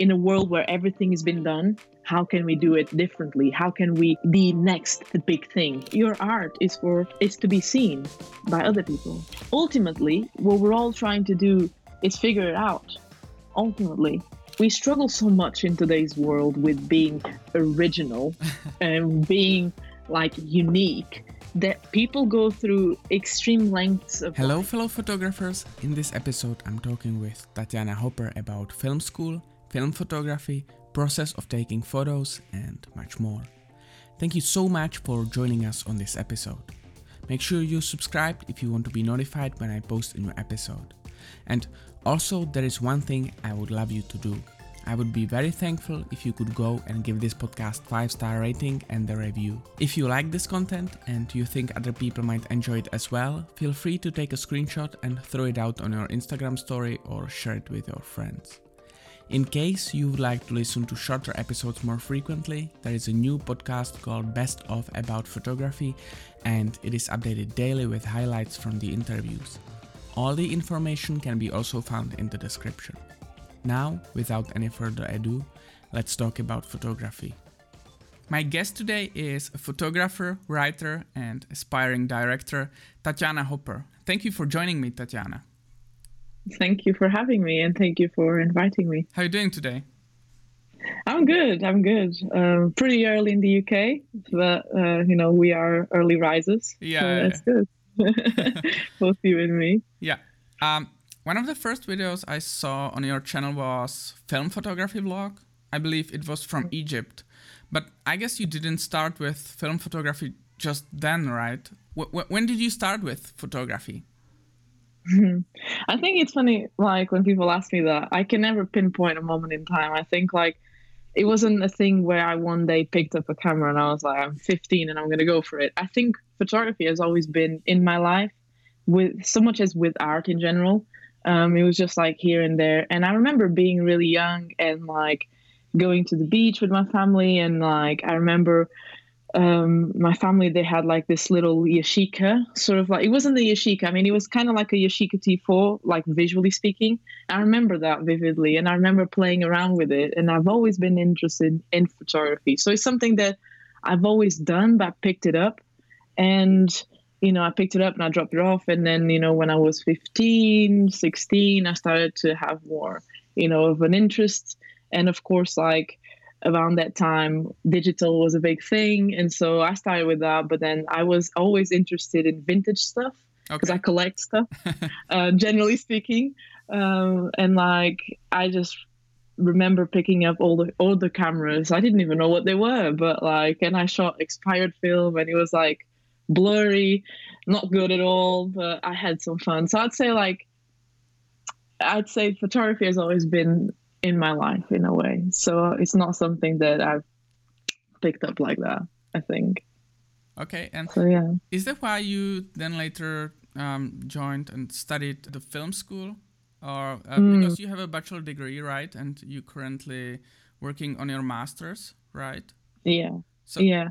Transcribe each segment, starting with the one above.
in a world where everything has been done, how can we do it differently? How can we be next the big thing? Your art is for is to be seen by other people. Ultimately, what we're all trying to do is figure it out. Ultimately, we struggle so much in today's world with being original and being like unique that people go through extreme lengths of Hello fellow photographers. In this episode I'm talking with Tatiana Hopper about film school, film photography, process of taking photos and much more. Thank you so much for joining us on this episode. Make sure you subscribe if you want to be notified when I post a new episode. And also, there is one thing I would love you to do. I would be very thankful if you could go and give this podcast 5 star rating and a review. If you like this content and you think other people might enjoy it as well, feel free to take a screenshot and throw it out on your Instagram story or share it with your friends. In case you would like to listen to shorter episodes more frequently, there is a new podcast called Best of About Photography and it is updated daily with highlights from the interviews. All the information can be also found in the description. Now, without any further ado, let's talk about photography. My guest today is a photographer, writer, and aspiring director, Tatiana Hopper. Thank you for joining me, Tatiana. Thank you for having me and thank you for inviting me. How are you doing today? I'm good. I'm good. Um, pretty early in the UK, but uh, you know we are early risers. Yeah, so yeah. that's good. Both you and me. Yeah. Um, one of the first videos I saw on your channel was film photography vlog. I believe it was from Egypt, but I guess you didn't start with film photography just then, right? W- when did you start with photography? I think it's funny, like when people ask me that, I can never pinpoint a moment in time. I think like it wasn't a thing where I one day picked up a camera and I was like, I'm 15 and I'm gonna go for it. I think photography has always been in my life, with so much as with art in general. Um, it was just like here and there, and I remember being really young and like going to the beach with my family, and like I remember um, my family they had like this little yashica sort of like it wasn't the yashica i mean it was kind of like a yashica t4 like visually speaking. I remember that vividly and i remember playing around with it and i've always been interested in photography. So it's something that i've always done but I picked it up and you know i picked it up and i dropped it off and then you know when i was 15 16 i started to have more you know of an interest. And of course like around that time digital was a big thing and so i started with that but then i was always interested in vintage stuff because Okay. i collect stuff uh, generally speaking um, and like i just remember picking up all the all the cameras i didn't even know what they were but like and i shot expired film and it was like blurry not good at all but i had some fun so i'd say like i'd say photography has always been in my life in a way. So it's not something that I've picked up like that, I think. Okay, and So yeah. is that why you then later um, joined and studied the film school, or uh, because you have a bachelor degree, right? And you currently working on your masters, right? Yeah. So yeah.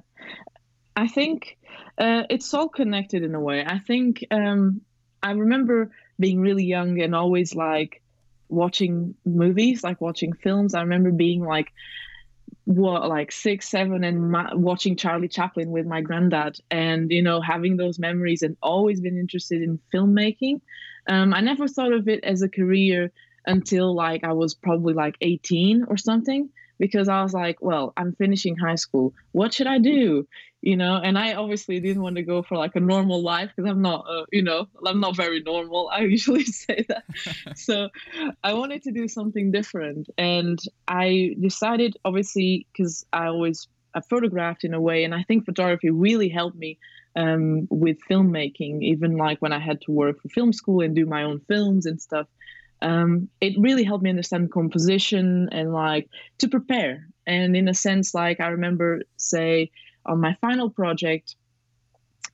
I think uh, it's all connected in a way. I think um, I remember being really young and always like watching movies, like watching films. I remember being like, what, like six, seven, and ma- watching Charlie Chaplin with my granddad, and you know, having those memories, and always been interested in filmmaking. Um, I never thought of it as a career until like I was probably like 18 or something because I was like, well, I'm finishing high school. What should I do? You know, and I obviously didn't want to go for like a normal life because I'm not, uh, you know, I'm not very normal. I usually say that. so I wanted to do something different. And I decided, obviously, because I always I photographed in a way, and I think photography really helped me um, with filmmaking, even like when I had to work for film school and do my own films and stuff. Um, it really helped me understand composition and like to prepare. And in a sense, like I remember, say, on my final project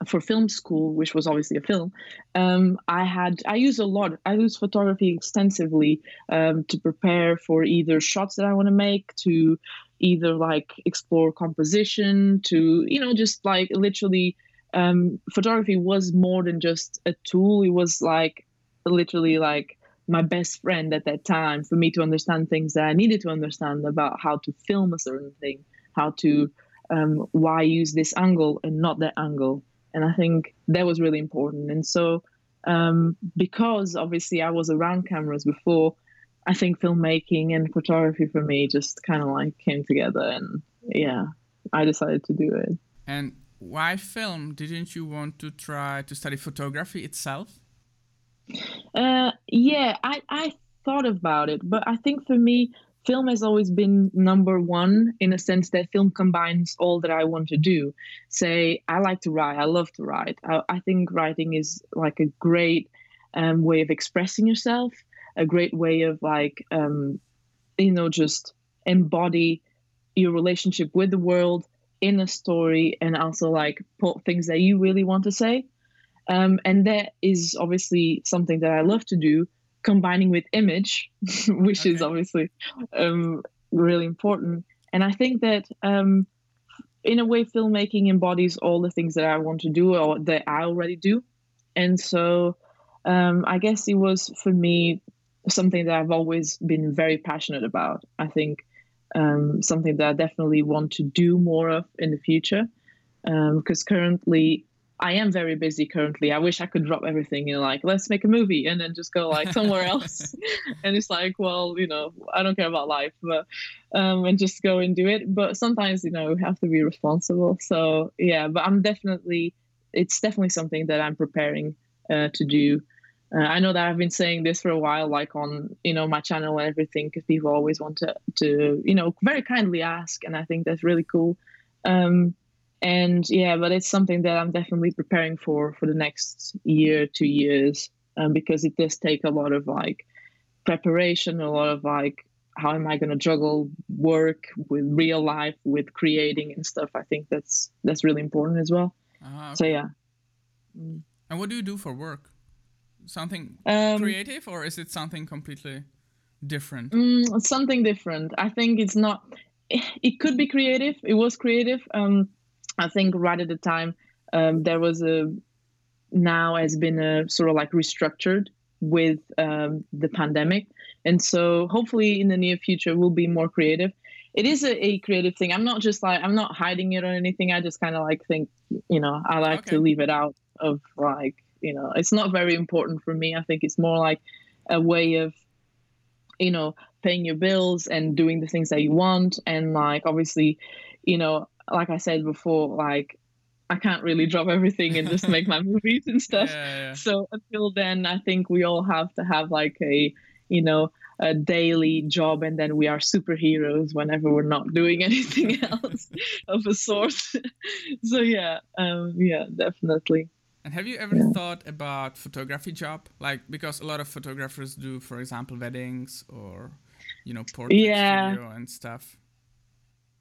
for film school, which was obviously a film, um, I had I use a lot. I use photography extensively um, to prepare for either shots that I want to make, to either like explore composition, to you know just like literally. Um, photography was more than just a tool. It was like literally like my best friend at that time for me to understand things that I needed to understand about how to film a certain thing, how to um, why use this angle and not that angle. And I think that was really important. And so, um, because obviously I was around cameras before, I think filmmaking and photography for me just kind of like came together. And yeah, I decided to do it. And why film? Didn't you want to try to study photography itself? Uh, yeah, I, I thought about it, but I think for me, film has always been number one in a sense that film combines all that I want to do. Say, I like to write, I love to write. I, I think writing is like a great um, way of expressing yourself, a great way of like, um, you know, just embody your relationship with the world in a story and also like put things that you really want to say. Um, and that is obviously something that I love to do, combining with image, which okay. is obviously um, really important. And I think that um, in a way, filmmaking embodies all the things that I want to do or that I already do. And so um, I guess it was for me something that I've always been very passionate about. I think um, something that I definitely want to do more of in the future. Because um, currently, I am very busy currently. I wish I could drop everything and like let's make a movie and then just go like somewhere else. and it's like, well, you know, I don't care about life, but um, and just go and do it. But sometimes, you know, we have to be responsible. So yeah, but I'm definitely, it's definitely something that I'm preparing uh, to do. Uh, I know that I've been saying this for a while, like on you know my channel and everything, because people always want to to you know very kindly ask, and I think that's really cool. Um, and yeah but it's something that i'm definitely preparing for for the next year two years um, because it does take a lot of like preparation a lot of like how am i going to juggle work with real life with creating and stuff. I think that's that's really important as well. Uh, okay. so yeah. Mm. and what do you do for work? Something um, creative or is it something completely different? Mm, something different. I think it's not it could be creative. It was creative. Um I think right at the time um, there was a now has been a sort of like restructured with um, the pandemic, and so hopefully in the near future we'll be more creative. It is a, a creative thing. I'm not just like I'm not hiding it or anything. I just kind of like think you know I like okay. to leave it out of like you know it's not very important for me. I think it's more like a way of you know paying your bills and doing the things that you want and like obviously you know like I said before, like I can't really drop everything and just make my movies and stuff. Yeah, yeah. So until then, I think we all have to have like a, you know, a daily job, and then we are superheroes whenever we're not doing anything else of a sort. so yeah, um, yeah, definitely. And have you ever yeah. thought about photography job? Like because a lot of photographers do, for example, weddings or you know portrait yeah. studio and stuff.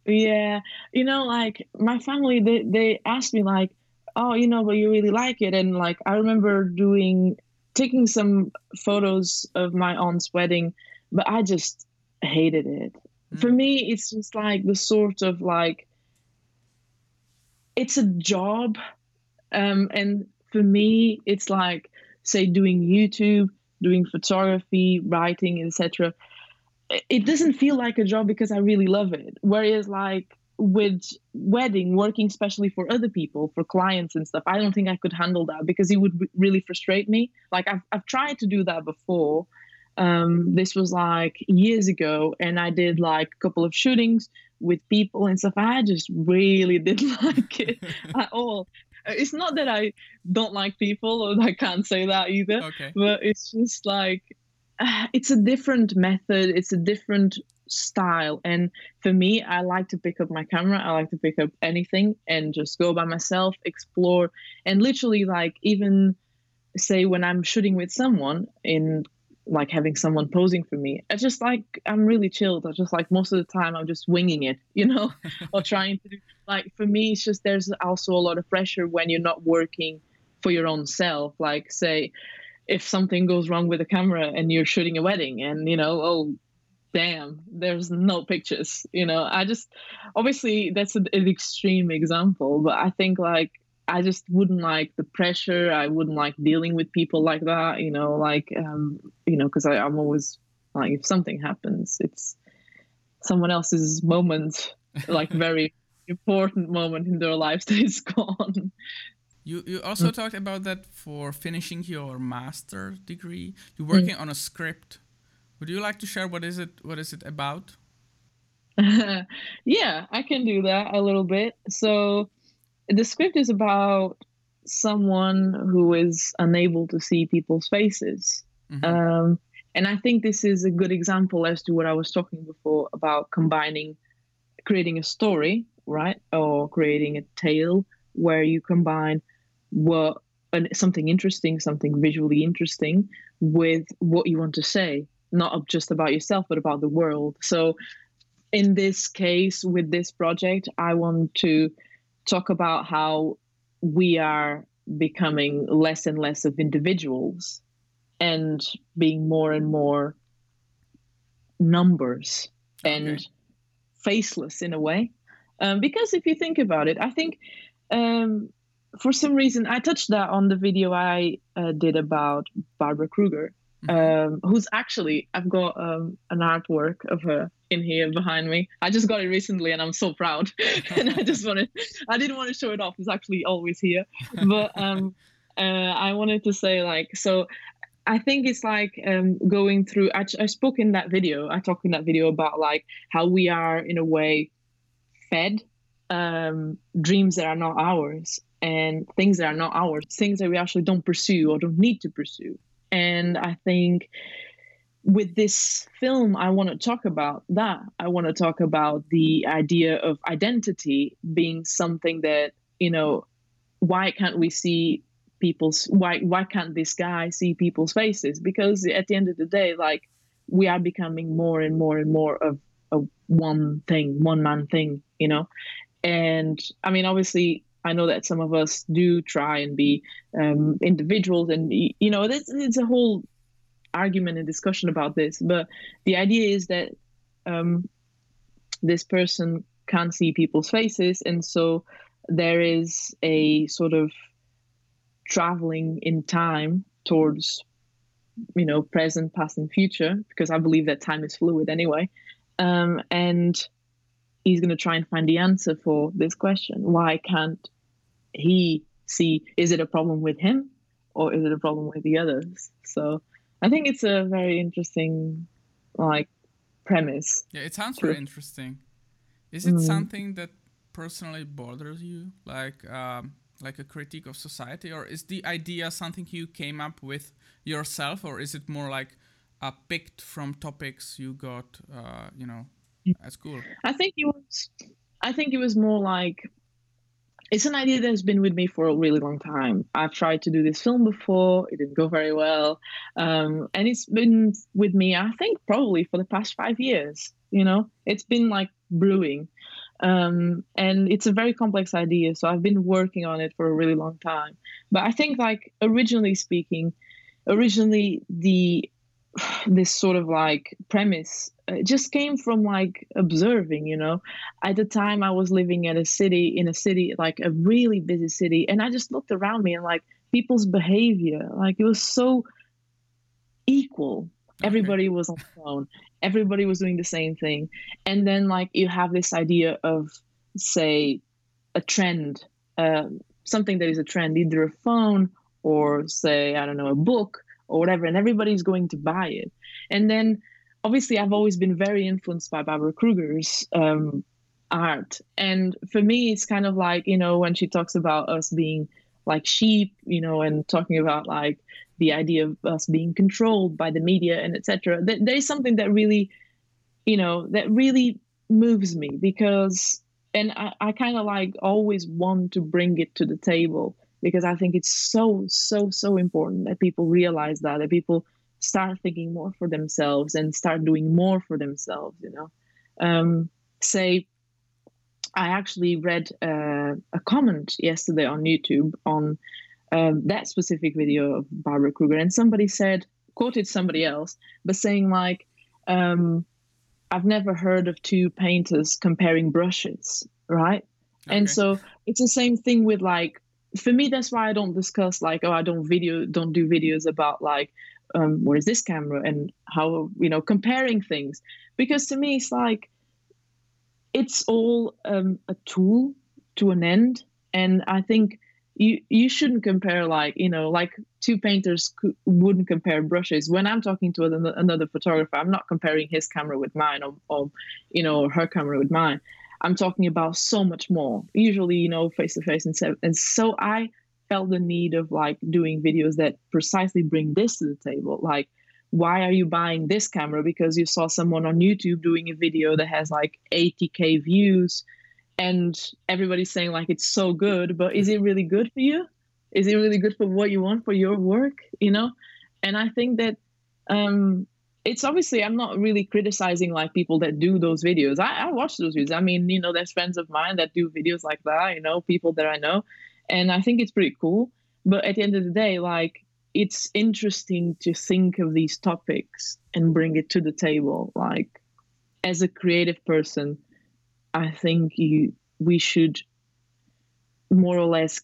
Yeah, you know, like my family, they they asked me like, oh, you know, but you really like it, and like I remember doing taking some photos of my aunt's wedding, but I just hated it. Mm. For me, it's just like the sort of like it's a job, um, and for me, it's like say doing YouTube, doing photography, writing, etc it doesn't feel like a job because I really love it. Whereas like with wedding, working especially for other people, for clients and stuff, I don't think I could handle that because it would really frustrate me. Like I've I've tried to do that before. Um, this was like years ago, and I did like a couple of shootings with people and stuff. I just really didn't like it at all. It's not that I don't like people, or I can't say that either. Okay. But it's just like it's a different method it's a different style and for me i like to pick up my camera i like to pick up anything and just go by myself explore and literally like even say when i'm shooting with someone in like having someone posing for me i just like i'm really chilled i just like most of the time i'm just winging it you know or trying to do like for me it's just there's also a lot of pressure when you're not working for your own self like say if something goes wrong with the camera and you're shooting a wedding and you know oh damn there's no pictures you know i just obviously that's an extreme example but i think like I just wouldn't like the pressure. I wouldn't like dealing with people like that, you know, like, um, you know, because I'm always like, if something happens, it's someone else's moment, like very important moment in their lives that is gone. You you also mm. talked about that for finishing your master degree. You're working mm. on a script. Would you like to share what is it what is it about? yeah, I can do that a little bit. So the script is about someone who is unable to see people's faces. Mm-hmm. Um, and I think this is a good example as to what I was talking before about combining creating a story, right? Or creating a tale where you combine what and something interesting, something visually interesting with what you want to say, not just about yourself, but about the world. So in this case, with this project, I want to talk about how we are becoming less and less of individuals and being more and more numbers okay. and faceless in a way. Um, because if you think about it, I think um, for some reason I touched that on the video I uh, did about Barbara Kruger, mm-hmm. um, who's actually I've got um, an artwork of her in here behind me. I just got it recently, and I'm so proud. and I just wanted I didn't want to show it off. It's actually always here, but um, uh, I wanted to say like so. I think it's like um, going through. I, I spoke in that video. I talked in that video about like how we are in a way fed um, dreams that are not ours and things that are not ours, things that we actually don't pursue or don't need to pursue. And I think with this film, I want to talk about that. I want to talk about the idea of identity being something that, you know, why can't we see people's why why can't this guy see people's faces? Because at the end of the day, like we are becoming more and more and more of a one thing, one man thing, you know. And I mean, obviously, I know that some of us do try and be um, individuals, and you know, it's, it's a whole argument and discussion about this. But the idea is that um, this person can't see people's faces, and so there is a sort of traveling in time towards, you know, present, past, and future, because I believe that time is fluid anyway. Um, and he's going to try and find the answer for this question why can't he see is it a problem with him or is it a problem with the others? So i think it's a very interesting like premise. Yeah it sounds very interesting. Is it mm. something that personally bothers you? Like um, like a critique of society? Or is the idea something you came up with yourself? Or is it more like uh, picked from topics you got uh, you know at school? I think it was i think it was more like it's an idea that's been with me for a really long time. I've tried to do this film before, it didn't go very well. Um, and it's been with me, I think, probably for the past five years. You know, it's been like brewing. Um, and it's a very complex idea. So I've been working on it for a really long time. But I think, like, originally speaking, originally the this sort of like premise it just came from like observing you know? At the time i was living in a city in a city like a really busy city and i just looked around me and like people's behavior like it was so equal. Okay. everybody was on the phone. Everybody was doing the same thing. And then like you have this idea of say a trend uh, something that is a trend either a phone or say i don't know a book or whatever and everybody's going to buy it and then obviously I've always been very influenced by Barbara Kruger's um, art. And for me, it's kind of like, you know, when she talks about us being like sheep, you know, and talking about like the idea of us being controlled by the media and etc. There's something that really, you know, that really moves me because, and I, I kind of like always want to bring it to the table because I think it's so, so, so important that people realize that, that people start thinking more for themselves and start doing more for themselves you know um, say i actually read uh, a comment yesterday on youtube on um, that specific video of barbara kruger and somebody said quoted somebody else but saying like um, i've never heard of two painters comparing brushes right okay. and so it's the same thing with like for me that's why i don't discuss like oh i don't video don't do videos about like um, where is this camera and how you know comparing things. Because to me it's like it's all um, a tool to an end. And i think you you shouldn't compare like you know like two painters wouldn't compare brushes. When i'm talking to another photographer i'm not comparing his camera with mine or, or you know her camera with mine i'm talking about so much more. Usually you know face to face and so and so i felt the need of like doing videos that precisely bring this to the table. Like why are you buying this camera? Because you saw someone on youtube doing a video that has like 80k views and everybody's saying like it's so good but is it really good for you? Is it really good for what you want for your work? You know? And i think that um it's obviously i'm not really criticizing like people that do those videos. I, I watch those videos. I mean you know there's friends of mine that do videos like that you know people that i know and i think it's pretty cool. But at the end of the day like it's interesting to think of these topics and bring it to the table. Like as a creative person I think you we should more or less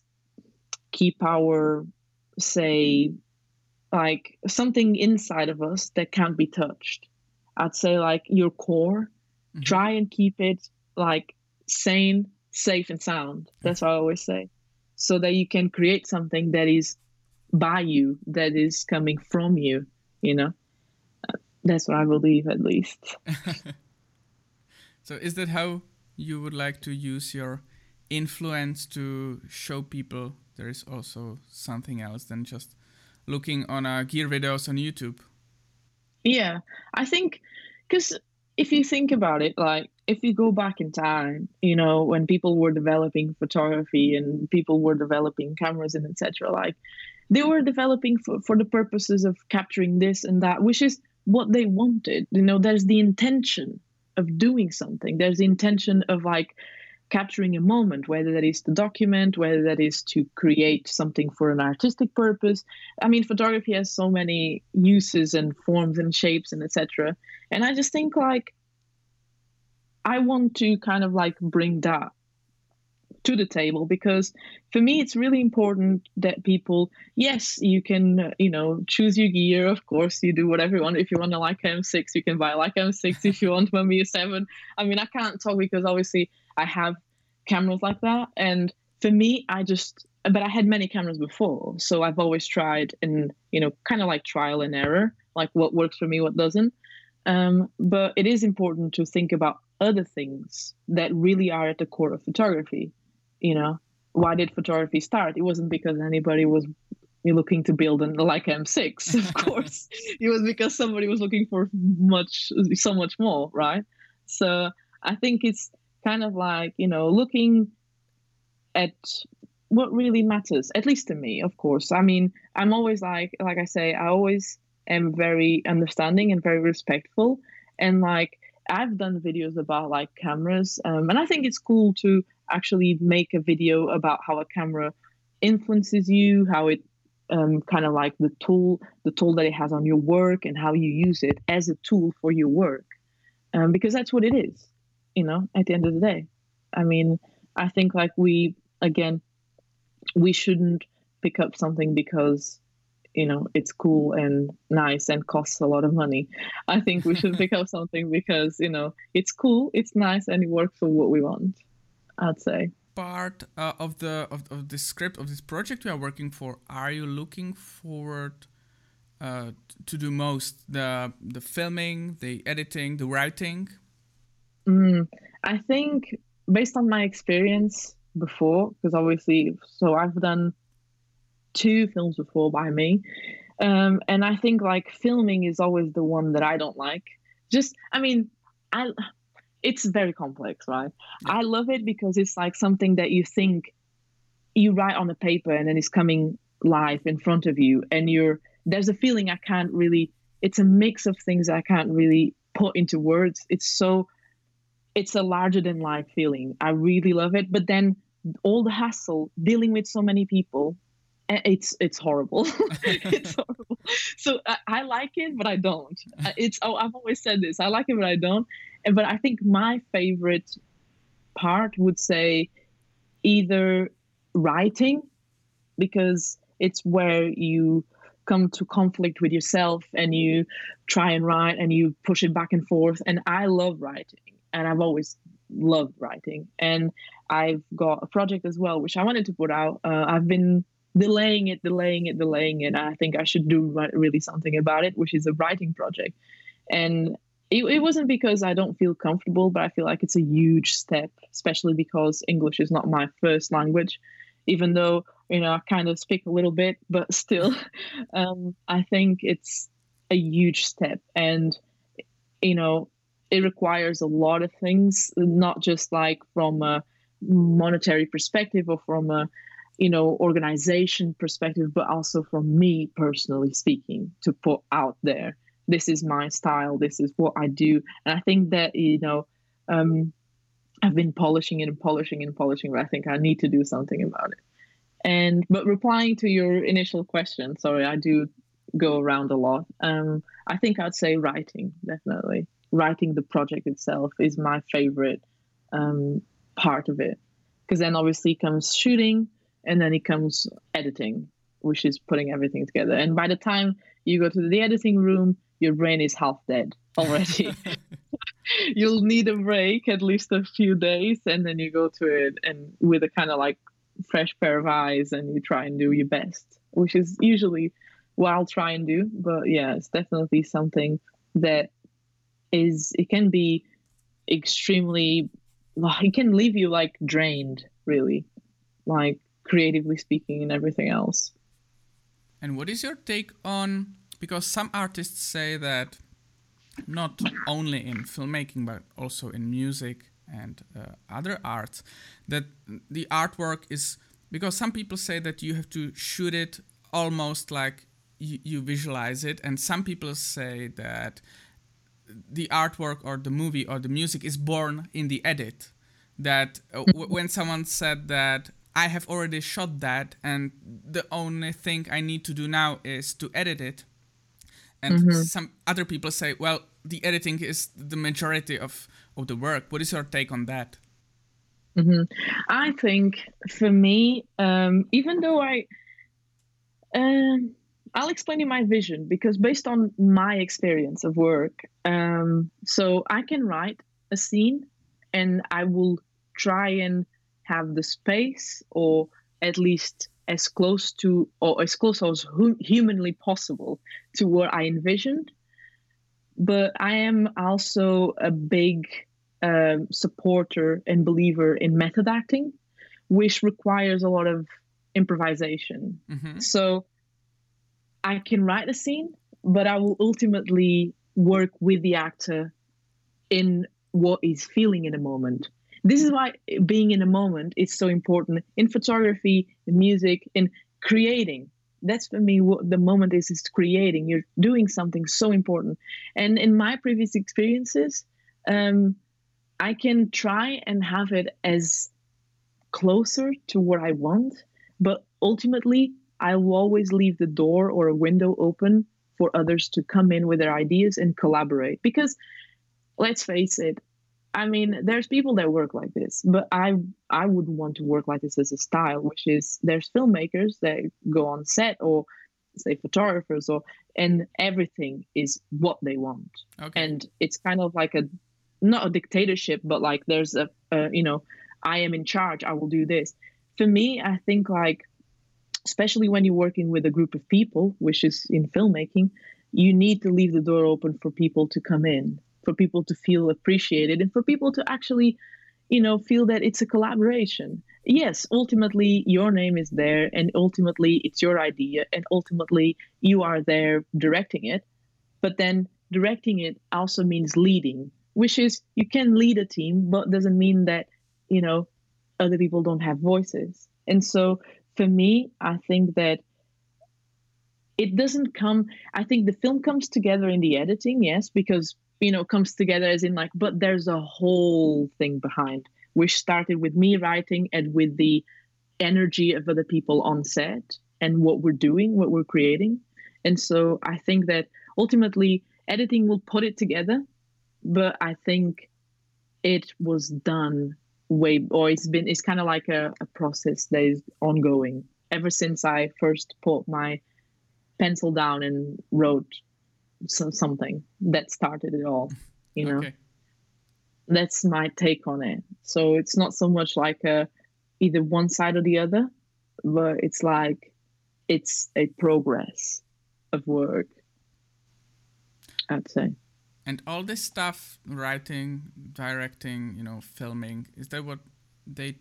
keep our say like something inside of us that can't be touched. I'd say like your core, mm-hmm. try and keep it like sane, safe and sound. That's what I always say. So that you can create something that is by you, that is coming from you, you know. That's what I believe at least. so is that how you would like to use your influence to show people there is also something else than just looking on uh, gear videos on YouTube. Yeah, I think because if you think about it, like if you go back in time, you know, when people were developing photography and people were developing cameras and etc., like they were developing for, for the purposes of capturing this and that, which is what they wanted. You know, there's the intention of doing something. There's the intention of like capturing a moment, whether that is to document, whether that is to create something for an artistic purpose. I mean, photography has so many uses and forms and shapes and etc. And I just think like I want to kind of like bring that to the table because for me it's really important that people yes you can uh, you know choose your gear. Of course you do whatever you want. If you want a like M6 you can buy Leica M6 if you want Mamiya 7 I mean I can't talk because obviously I have cameras like that. And for me I just but I had many cameras before. So I've always tried and you know kind of like trial and error like what works for me what doesn't. Um, but it is important to think about other things that really are at the core of photography you know, why did photography start? It wasn't because anybody was looking to build an like M6, of course. it was because somebody was looking for much, so much more, right? So I think it's kind of like you know looking at what really matters, at least to me, of course. I mean, I'm always like, like I say, I always am very understanding and very respectful, and like I've done videos about like cameras, um, and I think it's cool to actually make a video about how a camera influences you, how it um, kind of like the tool, the tool that it has on your work, and how you use it as a tool for your work, um, because that's what it is, you know. At the end of the day, I mean, I think like we again, we shouldn't pick up something because you know it's cool and nice and costs a lot of money. I think we should pick up something because you know it's cool it's nice and it works for what we want I'd say. Part uh, of the of, of the script of this project we are working for, are you looking forward uh, to do most the the filming, the editing, the writing? Mm, I think based on my experience before, because obviously, so I've done two films before by me, um, and I think like filming is always the one that I don't like. Just, I mean, I it's very complex, right? Yeah. I love it because it's like something that you think you write on a paper and then it's coming live in front of you, and you're there's a feeling I can't really. It's a mix of things I can't really put into words. It's so it's a larger than life feeling. I really love it, but then all the hassle dealing with so many people eh, it's it's horrible it's horrible so I, I, like it but i don't it's oh i've always said this i like it but i don't but I think my favorite part would say either writing because it's where you come to conflict with yourself and you try and write and you push it back and forth. And I love writing and I've always loved writing. And I've got a project as well, which I wanted to put out. Uh, I've been delaying it, delaying it, delaying it. I think I should do really something about it, which is a writing project. And it, it wasn't because I don't feel comfortable, but I feel like it's a huge step, especially because English is not my first language, even though you know I kind of speak a little bit, but still, um, I think it's a huge step, and you know it requires a lot of things, not just like from a monetary perspective or from a you know organization perspective, but also from me personally speaking to put out there this is my style this is what i do. And i think that you know um, i've been polishing and polishing and polishing but i think i need to do something about it. And but replying to your initial question sorry i do go around a lot. Um, i think i'd say writing definitely. Writing the project itself is my favorite um, part of it. Because then obviously comes shooting and then it comes editing which is putting everything together. And by the time you go to the editing room your brain is half dead already. You'll need a break at least a few days, and then you go to it and with a kind of like fresh pair of eyes, and you try and do your best, which is usually what I'll try and do. But yeah, it's definitely something that is it can be extremely it can leave you like drained really like creatively speaking and everything else and what is your take on because some artists say that not only in filmmaking but also in music and uh, other arts that the artwork is because some people say that you have to shoot it almost like you, you visualize it and some people say that the artwork or the movie or the music is born in the edit. That uh, w- when someone said that I have already shot that and the only thing I need to do now is to edit it and mm-hmm. some other people say well the editing is the majority of of the work what is your take on that mm-hmm. i think for me um, even though i um, i'll explain you my vision because based on my experience of work um, so i can write a scene and i will try and have the space or at least as close to or as close as humanly possible to what I envisioned. But I am also a big uh, supporter and believer in method acting, which requires a lot of improvisation. Mm-hmm. So I can write a scene, but I will ultimately work with the actor in what he's feeling in a moment this is why being in a moment is so important in photography in music in creating. That's for me what the moment is is creating. You're doing something so important. And in my previous experiences um, i can try and have it as closer to what i want but ultimately i will always leave the door or a window open for others to come in with their ideas and collaborate. Because let's face it I mean, there's people that work like this, but I I wouldn't want to work like this as a style, which is there's filmmakers that go on set or say photographers or and everything is what they want. Okay. And it's kind of like a not a dictatorship, but like there's a, a you know, I am in charge, I will do this. For me, I think like especially when you're working with a group of people, which is in filmmaking, you need to leave the door open for people to come in for people to feel appreciated and for people to actually you know feel that it's a collaboration. Yes ultimately your name is there and ultimately it's your idea and ultimately you are there directing it. But then directing it also means leading which is you can lead a team but doesn't mean that you know other people don't have voices. And so for me i think that it doesn't come i think the film comes together in the editing yes because you know comes together as in like but there's a whole thing behind which started with me writing and with the energy of other people on set and what we're doing what we're creating. And so i think that ultimately editing will put it together but i think it was done way or it's been it's kind of like a, a process that is ongoing. Ever since I first put my pencil down and wrote so, something that started it all. You know, Okay. that's my take on it. So it's not so much like a either one side or the other, but it's like it's a progress of work. I'd say. And all this stuff, writing, directing, you know, filming, is that what they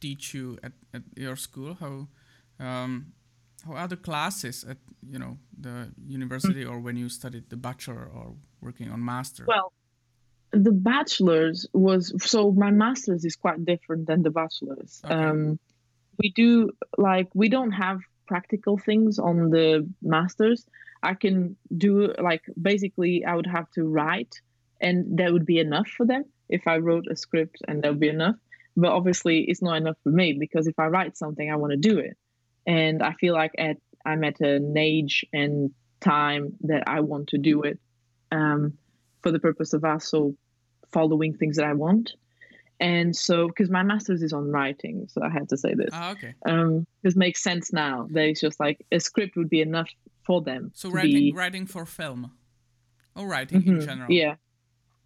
teach you at, at your school? How um, how are the classes at you know the university or when you studied the bachelor or working on master? Well, the bachelor's was so my master's is quite different than the bachelor's. Okay. Um, we do like we don't have practical things on the master's. I can do like basically I would have to write, and that would be enough for them if I wrote a script, and that would be enough. But obviously, it's not enough for me because if I write something, I want to do it, and I feel like at I'm at an age and time that I want to do it. Um, for the purpose of also following things that I want. And so, because my master's is on writing, so I had to say this. ah, okay. Um, this makes sense now. That it's just like a script would be enough for them. So writing be- writing for film, or writing in Mhm, general. Yeah,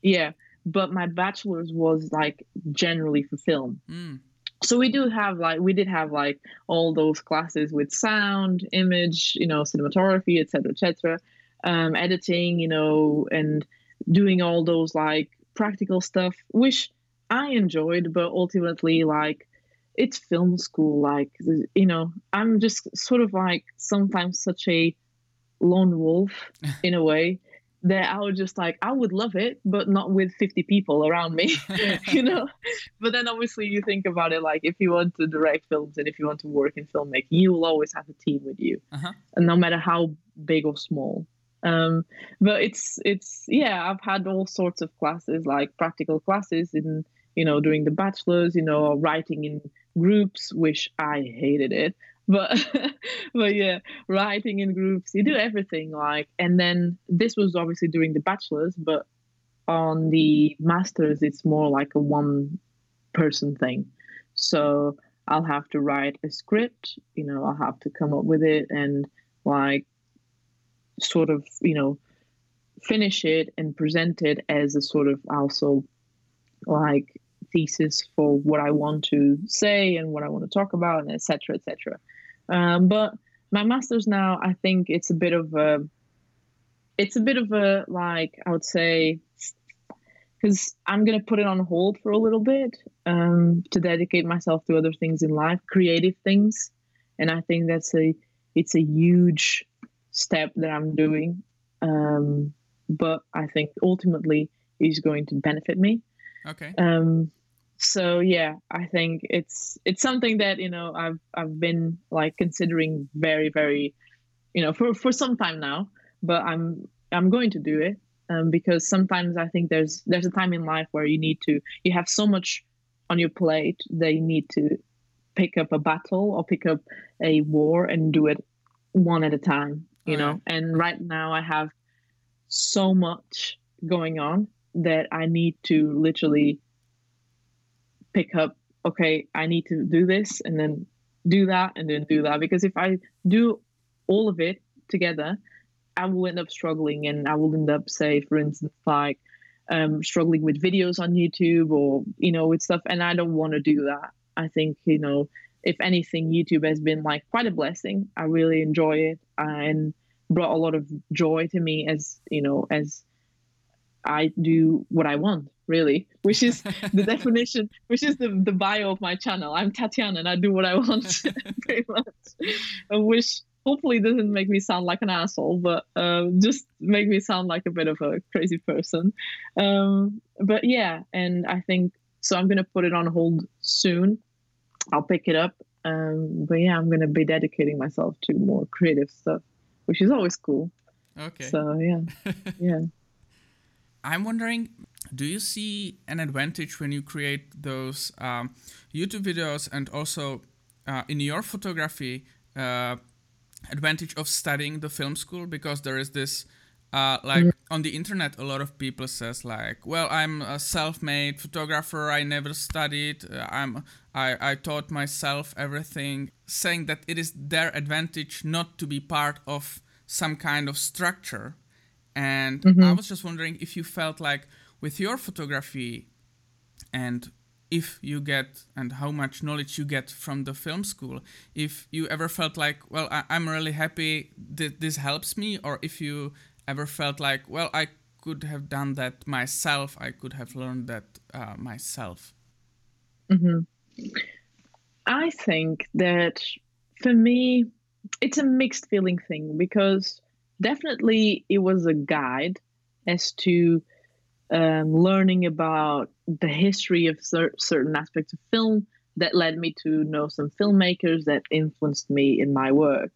yeah. But my bachelor's was like generally for film. Mm, So we do have like we did have like all those classes with sound, image, you know, cinematography, etc., etc., um, editing, you know, and doing all those like practical stuff, which I enjoyed, but ultimately like it's film school. Like you know, I'm just sort of like sometimes such a lone wolf in a way that I would just like I would love it, but not with 50 people around me, you know. But then obviously you think about it like if you want to direct films and if you want to work in filmmaking, you will always have a team with you, Uh-huh. and no matter how big or small. Um, but it's it's yeah, I've had all sorts of classes like practical classes in you know doing the bachelor's, you know, or writing in groups, which I hated it. But but yeah, writing in groups, you do everything like, and then this was obviously during the bachelor's, but on the masters, it's more like a one person thing. So I'll have to write a script, you know, I'll have to come up with it and like sort of, you know, finish it and present it as a sort of also like thesis for what I want to say and what I want to talk about and etc. etc. Um, but my masters now, I think it's a bit of a, it's a bit of a like I would say, because I'm gonna put it on hold for a little bit um, to dedicate myself to other things in life, creative things, and I think that's a it's a huge step that I'm doing. Um, but I think ultimately is going to benefit me. Okay. Um, so yeah, I think it's it's something that you know I've I've been like considering very very, you know, for for some time now. But I'm I'm going to do it um, because sometimes I think there's there's a time in life where you need to you have so much on your plate that you need to pick up a battle or pick up a war and do it one at a time. You know, and right now I have so much going on that I need to literally pick up okay i need to do this and then do that and then do that. Because if i do all of it together i will end up struggling and i will end up say for instance like um, struggling with videos on youtube or you know with stuff. And i don't want to do that. I think you know if anything youtube has been like quite a blessing. I really enjoy it and brought a lot of joy to me as you know as I do what I want, really, which is the definition, which is the, the bio of my channel. I'm Tatiana and I do what I want, pretty much. Uh, Which hopefully doesn't make me sound like an asshole, but uh, just make me sound like a bit of a crazy person. Um, but yeah, and I think so. I'm gonna put it on hold soon. I'll pick it up. Um, but yeah, I'm gonna be dedicating myself to more creative stuff, which is always cool. Okay. So yeah, yeah. I'm wondering, do you see an advantage when you create those um, YouTube videos and also uh, in your photography uh, advantage of studying the film school? Because there is this uh, like mm-hmm. on the internet a lot of people says like well i'm a self-made photographer. I never studied. Uh, i'm I, I taught myself everything. Saying that it is their advantage not to be part of some kind of structure. And mm-hmm. i was just wondering if you felt like with your photography and if you get and how much knowledge you get from the film school if you ever felt like well I, am really happy that this helps me or if you ever felt like well i could have done that myself i could have learned that uh, myself mm-hmm. i think that for me it's a mixed feeling thing because definitely it was a guide as to um, learning about the history of cer- certain aspects of film that led me to know some filmmakers that influenced me in my work.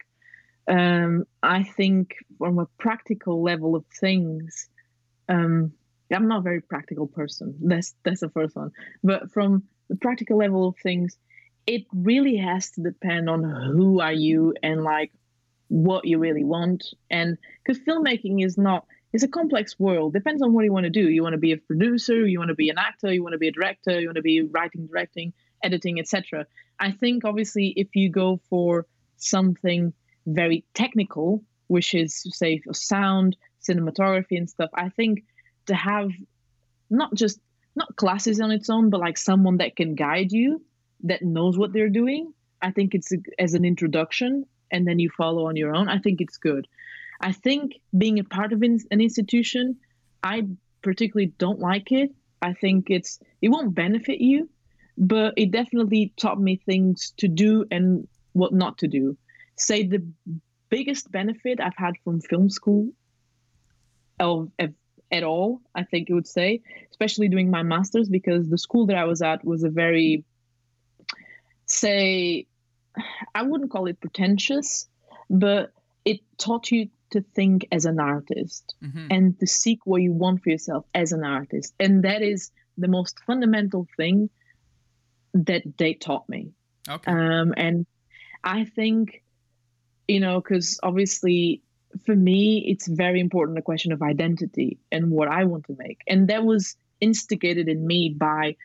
Um, I think from a practical level of things, um, I'm not a very practical person. That's that's the first one. But from the practical level of things, it really has to depend on who are you and like what you really want. And because filmmaking is not it's a complex world. Depends on what you want to do. You want to be a producer, you want to be an actor, you want to be a director, you want to be writing, directing, editing, etc. I think obviously if you go for something very technical, which is say sound, cinematography and stuff, I think to have not just not classes on its own, but like someone that can guide you, that knows what they're doing. I think it's a, as an introduction, and then you follow on your own. I think it's good. I think being a part of an institution, I particularly don't like it. I think it's it won't benefit you, but it definitely taught me things to do and what not to do. Say the biggest benefit I've had from film school of, of at all, I think you would say, especially doing my masters, because the school that I was at was a very say I wouldn't call it pretentious, but it taught you to think as an artist mm-hmm. and to seek what you want for yourself as an artist. And that is the most fundamental thing that they taught me. Okay. Um, and I think, you know, because obviously for me, it's very important a question of identity and what I want to make. And that was instigated in me by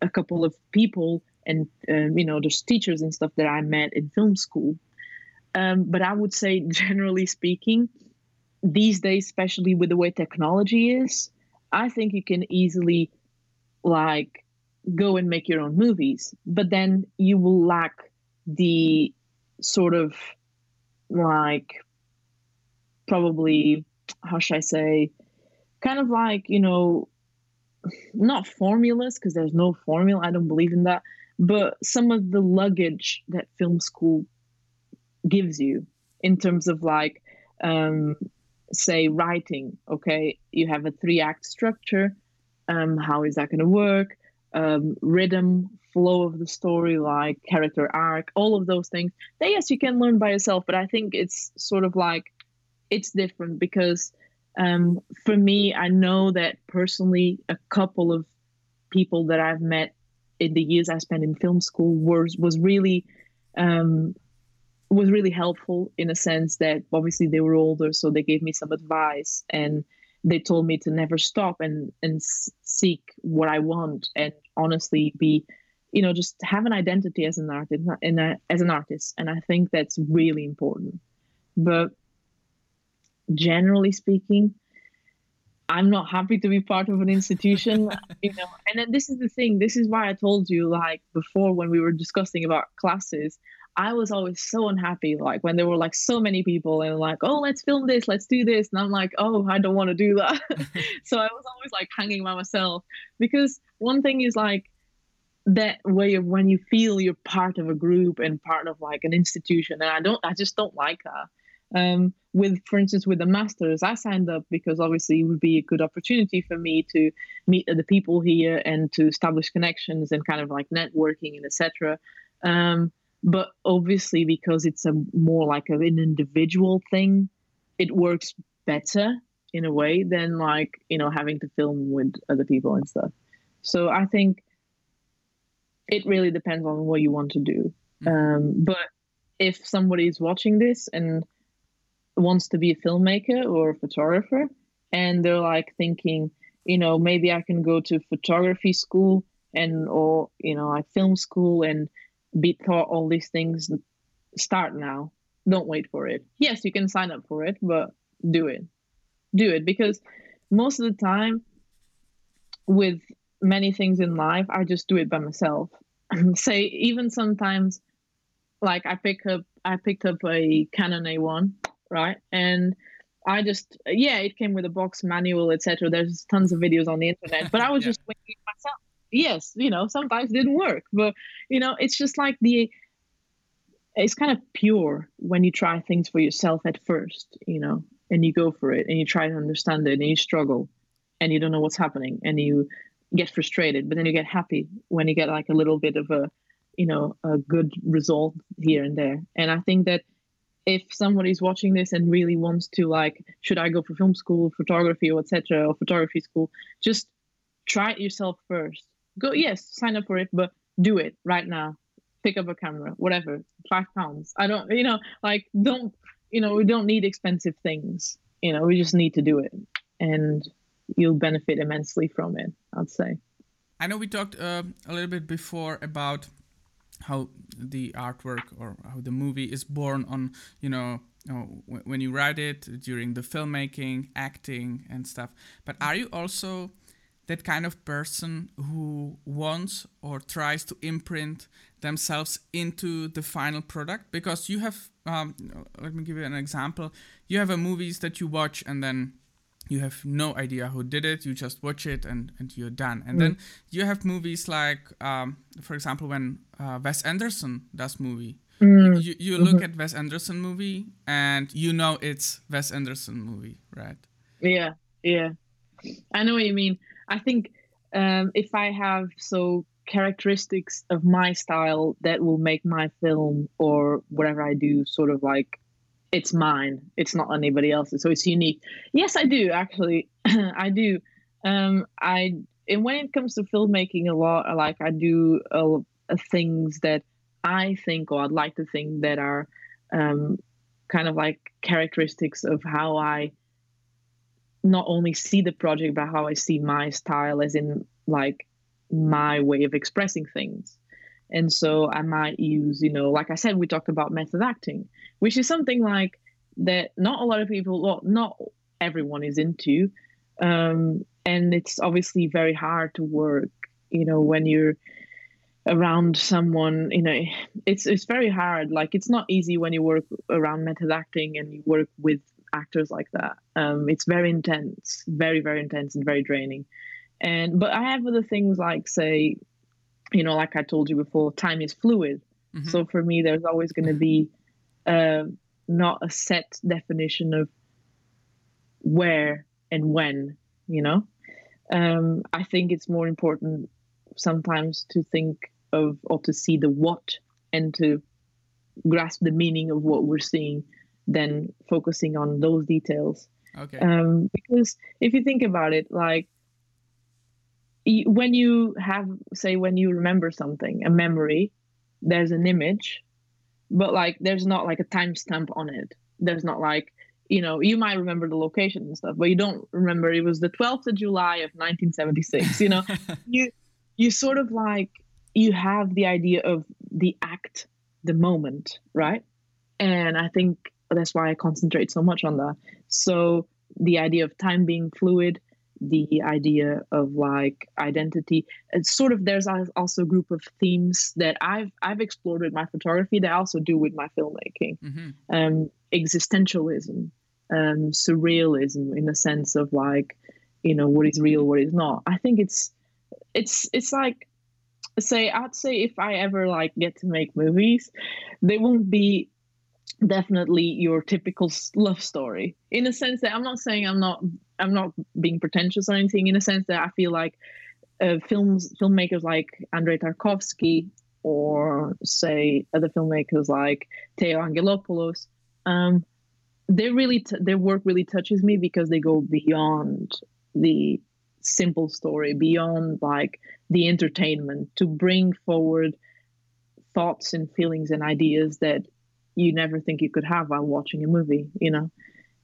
a couple of people and, um, you know, there's teachers and stuff that I met in film school um, but I would say, generally speaking, these days, especially with the way technology is, I think you can easily like go and make your own movies, but then you will lack the sort of like probably how should I say, kind of like you know, not formulas because there's no formula. I don't believe in that, but some of the luggage that film school gives you in terms of like um, say writing okay? You have a three act structure. Um, how is that going to work? Um, rhythm flow of the story like character arc all of those things. That yes you can learn by yourself but i think it's sort of like it's different because um, for me i know that personally a couple of people that i've met in the years i spent in film school was was really um, was really helpful in a sense that obviously they were older, so they gave me some advice and they told me to never stop and and seek what I want and honestly be, you know, just have an identity as an artist and as an artist, and I think that's really important. But generally speaking, I'm not happy to be part of an institution, you know. And then this is the thing. This is why I told you, like before, when we were discussing about classes, I was always so unhappy, like when there were like so many people and like, oh, let's film this, let's do this. And I'm like, oh, I don't want to do that. so I was always like hanging by myself because one thing is like that way of when you feel you're part of a group and part of like an institution. And I don't, I just don't like that. Um, with, for instance, with the masters, I signed up because obviously it would be a good opportunity for me to meet other people here and to establish connections and kind of like networking and etc. Um, but obviously because it's a more like an individual thing it works better in a way than like you know having to film with other people and stuff so i think it really depends on what you want to do mm-hmm. um, but if somebody is watching this and wants to be a filmmaker or a photographer and they're like thinking you know maybe i can go to photography school and or you know like film school and be taught all these things start now don't wait for it yes you can sign up for it but do it do it because most of the time with many things in life i just do it by myself say even sometimes like i pick up i picked up a canon a1 right and I just yeah, it came with a box manual, etc. There's tons of videos on the internet, but I was yeah. just winging myself. Yes, you know, sometimes didn't work, but you know, it's just like the it's kind of pure when you try things for yourself at first, you know, and you go for it and you try to understand it and you struggle and you don't know what's happening and you get frustrated, but then you get happy when you get like a little bit of a you know a good result here and there. And I think that if somebody's watching this and really wants to like should i go for film school photography or etc or photography school just try it yourself first go yes sign up for it but do it right now. Pick up a camera whatever five pounds. I don't you know like don't you know we don't need expensive things. You know we just need to do it and you'll benefit immensely from it i'd say. I know we talked uh, a little bit before about how the artwork or how the movie is born on you know, you know when you write it during the filmmaking acting and stuff. But are you also that kind of person who wants or tries to imprint themselves into the final product? Because you have um, let me give you an example. You have a movies that you watch and then you have no idea who did it. You just watch it and, and you're done. And mm. then you have movies like um, for example when uh, wes anderson does movie. Mm. you, you look mm-hmm. at wes anderson movie and you know it's wes anderson movie right? Yeah yeah. I know what you mean i think um, if i have so characteristics of my style that will make my film or whatever i do sort of like it's mine. It's not anybody else's. So it's unique. Yes, I do actually. I do. Um, I and when it comes to filmmaking, a lot like I do uh, things that I think or I'd like to think that are um, kind of like characteristics of how I not only see the project but how I see my style, as in like my way of expressing things. And so I might use, you know, like I said, we talked about method acting, which is something like that not a lot of people, well, not everyone is into. Um, and it's obviously very hard to work, you know, when you're around someone, you know, it's it's very hard. Like it's not easy when you work around method acting and you work with actors like that. Um, it's very intense, very, very intense and very draining. And but I have other things like say you know, like I told you before, time is fluid. Mm-hmm. So for me, there's always going to be uh, not a set definition of where and when, you know. Um, I think it's more important sometimes to think of or to see the what and to grasp the meaning of what we're seeing than focusing on those details. Okay. Um, because if you think about it, like when you have say when you remember something a memory there's an image but like there's not like a timestamp on it there's not like you know you might remember the location and stuff but you don't remember it was the 12th of july of 1976 you know you you sort of like you have the idea of the act the moment right and i think that's why i concentrate so much on that. So the idea of time being fluid the idea of like identity it's sort of there's also a group of themes that i've i've explored with my photography that i also do with my filmmaking. Mm-hmm. um existentialism um surrealism in the sense of like you know what is real what is not. I think it's it's it's like say i'd say if i ever like get to make movies they won't be definitely your typical love story. In a sense that i'm not saying i'm not i'm not being pretentious or anything. In a sense that i feel like uh, films filmmakers like andrei tarkovsky or say other filmmakers like Theo Angelopoulos, um, they really t- their work really touches me because they go beyond the simple story, beyond like the entertainment, to bring forward thoughts and feelings and ideas that you never think you could have while watching a movie you know?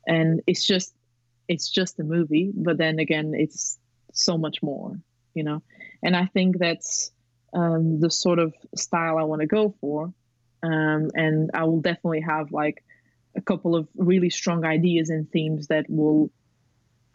And it's just it's just a movie but then again it's so much more you know? And i think that's um, the sort of style i want to go for um, and i will definitely have like a couple of really strong ideas and themes that will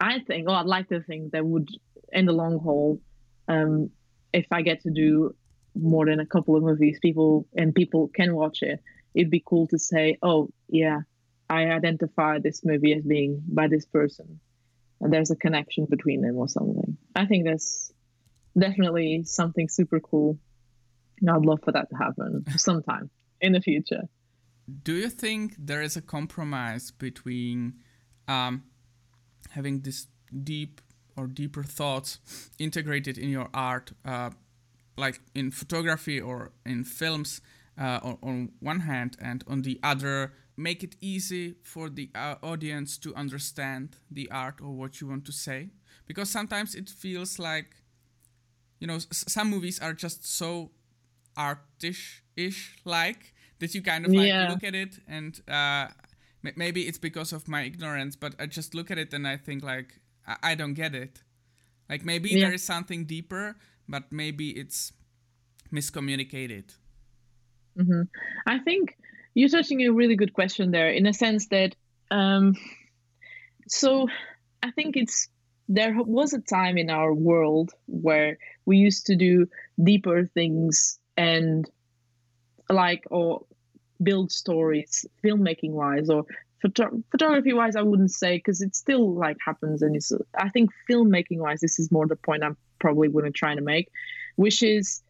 i think oh i'd like to think that would in the long haul um, if i get to do more than a couple of movies people and people can watch it it'd be cool to say oh yeah i identify this movie as being by this person. And there's a connection between them or something. I think that's definitely something super cool. And i'd love for that to happen sometime in the future. Do you think there is a compromise between um, having this deep or deeper thoughts integrated in your art uh, like in photography or in films uh, on, on, one hand, and on the other, make it easy for the uh, audience to understand the art or what you want to say. Because sometimes it feels like, you know, s- some movies are just so artish ish like that you kind of like yeah. look at it and uh, m- maybe it's because of my ignorance, but I just look at it and I think like I, I don't get it. Like maybe yeah. there is something deeper, but maybe it's miscommunicated. Mm-hmm. I think you're touching a really good question there, in a sense that, um, so I think it's there was a time in our world where we used to do deeper things and like or build stories filmmaking wise or photo- photography wise i wouldn't say because it still like happens and it's i think filmmaking wise this is more the point i'm probably going to try to make which is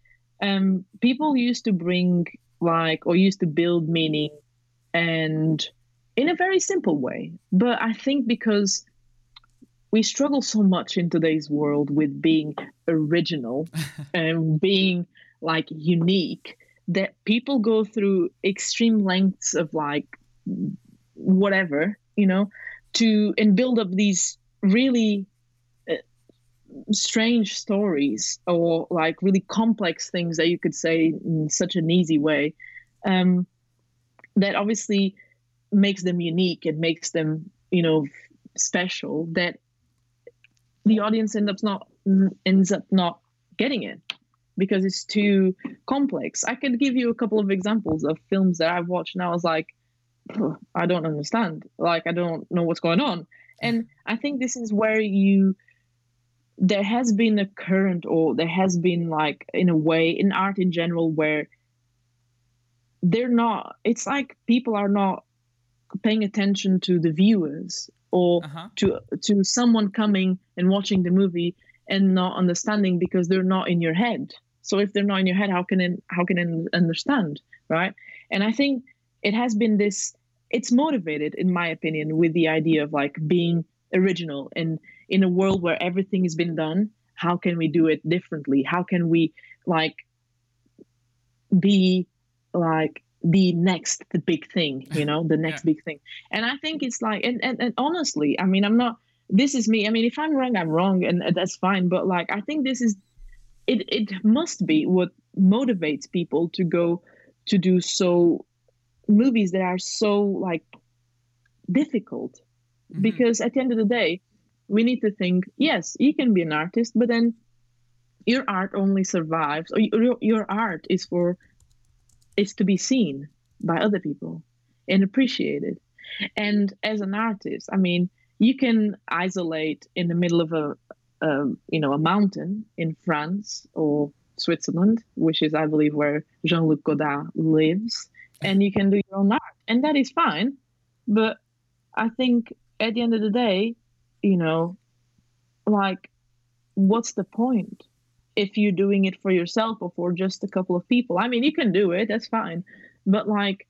um, people used to bring like or used to build meaning and in a very simple way. But i think because we struggle so much in today's world with being original and being like unique that people go through extreme lengths of like whatever you know to and build up these really strange stories or like really complex things that you could say in such an easy way um, that obviously makes them unique. And makes them you know special that the audience ends up not ends up not getting it because it's too complex. I could give you a couple of examples of films that i've watched and i was like i don't understand. Like i don't know what's going on. And i think this is where you there has been a current or there has been like in a way in art in general where they're not it's like people are not paying attention to the viewers or uh-huh. to to someone coming and watching the movie and not understanding because they're not in your head so if they're not in your head how can it, how can it understand right and i think it has been this it's motivated in my opinion with the idea of like being original. And in a world where everything has been done how can we do it differently? How can we like be like the next the big thing you know the next yeah. big thing? And i think it's like and, and and honestly i mean i'm not this is me. I mean if i'm wrong i'm wrong and that's fine. But like i think this is it it must be what motivates people to go to do so movies that are so like difficult mm-hmm. because at the end of the day we need to think yes you can be an artist but then your art only survives or your, your art is for is to be seen by other people and appreciated and as an artist i mean you can isolate in the middle of a, a you know a mountain in france or switzerland which is i believe where jean-luc godard lives and you can do your own art and that is fine but i think at the end of the day you know, like, what's the point if you're doing it for yourself or for just a couple of people? I mean, you can do it, that's fine. But, like,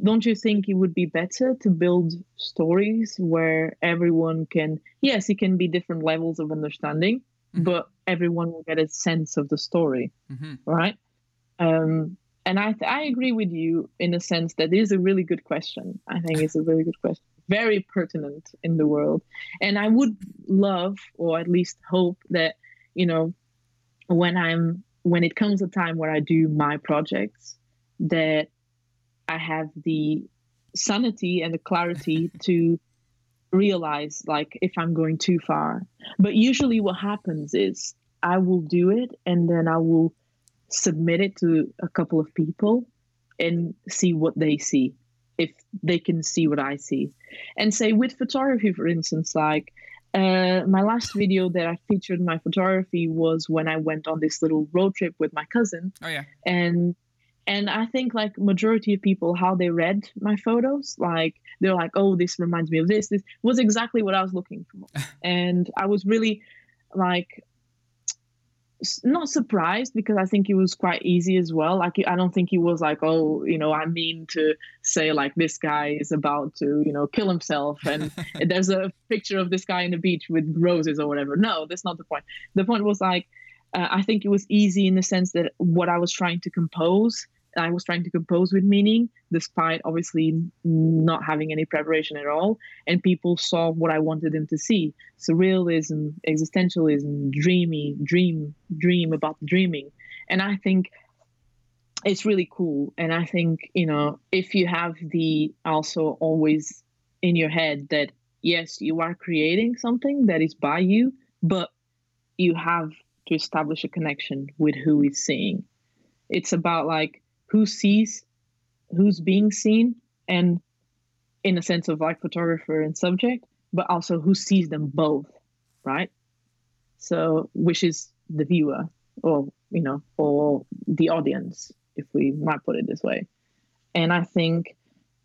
don't you think it would be better to build stories where everyone can, yes, it can be different levels of understanding, mm-hmm. but everyone will get a sense of the story, mm-hmm. right? Um, and I, I agree with you in a sense that it is a really good question. I think it's a really good question very pertinent in the world. And I would love, or at least hope, that, you know, when I'm when it comes a time where I do my projects, that I have the sanity and the clarity to realize like if I'm going too far. But usually what happens is I will do it and then I will submit it to a couple of people and see what they see if they can see what I see. And say with photography, for instance, like uh, my last video that I featured my photography was when I went on this little road trip with my cousin. Oh yeah. And and I think like majority of people how they read my photos, like they're like, oh, this reminds me of this. This was exactly what I was looking for, and I was really like not surprised because I think it was quite easy as well. Like I don't think he was like, oh, you know, I mean to say like this guy is about to, you know, kill himself and there's a picture of this guy in the beach with roses or whatever. No, that's not the point. The point was like, uh, I think it was easy in the sense that what I was trying to compose I was trying to compose with meaning, despite obviously not having any preparation at all. And people saw what I wanted them to see surrealism, existentialism, dreamy, dream, dream about dreaming. And I think it's really cool. And I think, you know, if you have the also always in your head that, yes, you are creating something that is by you, but you have to establish a connection with who is seeing. It's about like who sees who's being seen and in a sense of like photographer and subject but also who sees them both right? So which is the viewer or you know or the audience if we might put it this way. And i think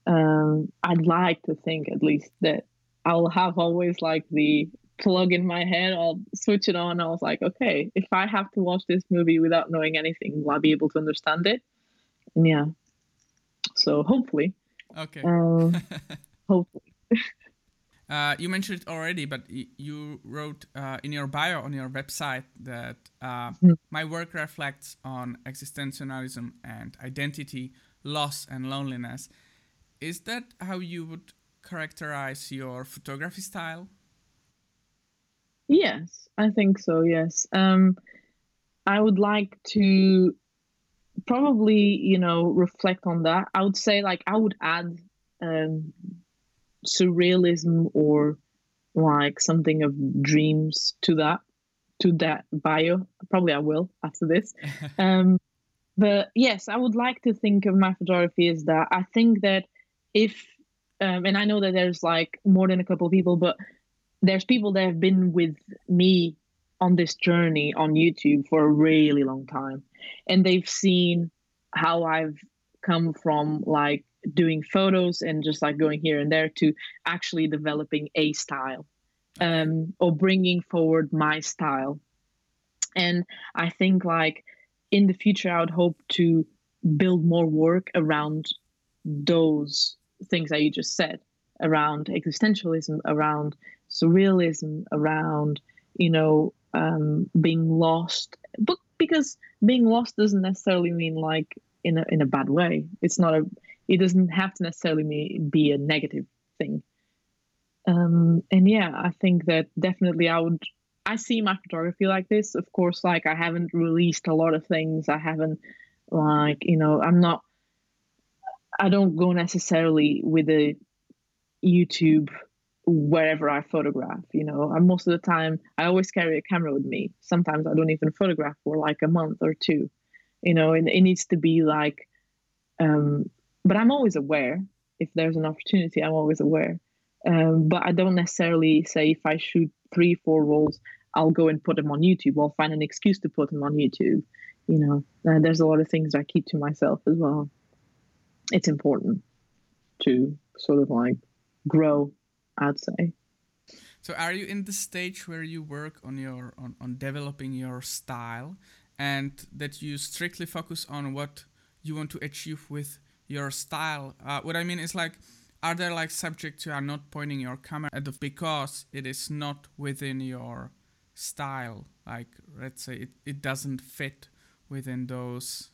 um, i'd like to think at least that i'll have always like the plug in my head i'll switch it on i was like okay if i have to watch this movie without knowing anything will i be able to understand it yeah so hopefully okay um, hopefully uh, you mentioned it already, but y- you wrote uh, in your bio on your website that uh, mm. my work reflects on existentialism and identity, loss, and loneliness. Is that how you would characterize your photography style? Yes, I think so. Yes, um, I would like to probably you know reflect on that. I would say like i would add um surrealism or like something of dreams to that to that bio. Probably i will after this. Um but yes i would like to think of my photography as that. I think that if um, and i know that there's like more than a couple of people but there's people that have been with me on this journey on youtube for a really long time and they've seen how I've come from like doing photos and just like going here and there to actually developing a style um, or bringing forward my style. And I think like in the future, I would hope to build more work around those things that you just said around existentialism, around surrealism, around, you know, um, being lost. But because being lost doesn't necessarily mean like in a in a bad way. It's not a it doesn't have to necessarily be a negative thing. Um, and yeah, I think that definitely I would I see my photography like this. Of course, like I haven't released a lot of things. I haven't like, you know, I'm not I don't go necessarily with a YouTube wherever I photograph. You know, and most of the time I always carry a camera with me. Sometimes I don't even photograph for like a month or two. You know, and it needs to be like, um, but I'm always aware if there's an opportunity. I'm always aware, um, but I don't necessarily say if I shoot three, four rolls, I'll go and put them on YouTube. I'll find an excuse to put them on YouTube. You know, uh, there's a lot of things I keep to myself as well. It's important to sort of like grow I'd say. So are you in the stage where you work on your on, on developing your style and that you strictly focus on what you want to achieve with your style? Uh, what I mean is like are there like subjects you are not pointing your camera at the, because it is not within your style like let's say it, it doesn't fit within those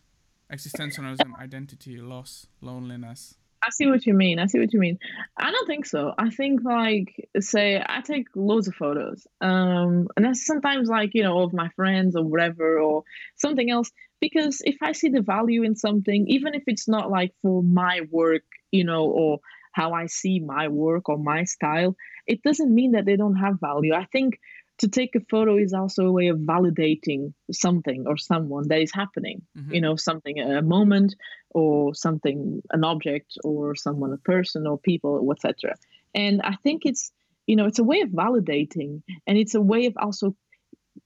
existentialism identity loss loneliness I see what you mean. I see what you mean. I don't think so. I think like say I take loads of photos. Um and that's sometimes like, you know, of my friends or whatever or something else. Because if I see the value in something, even if it's not like for my work, you know, or how I see my work or my style, it doesn't mean that they don't have value. I think to take a photo is also a way of validating something or someone that is happening mm-hmm. you know something a moment or something an object or someone a person or people etc and i think it's you know it's a way of validating and it's a way of also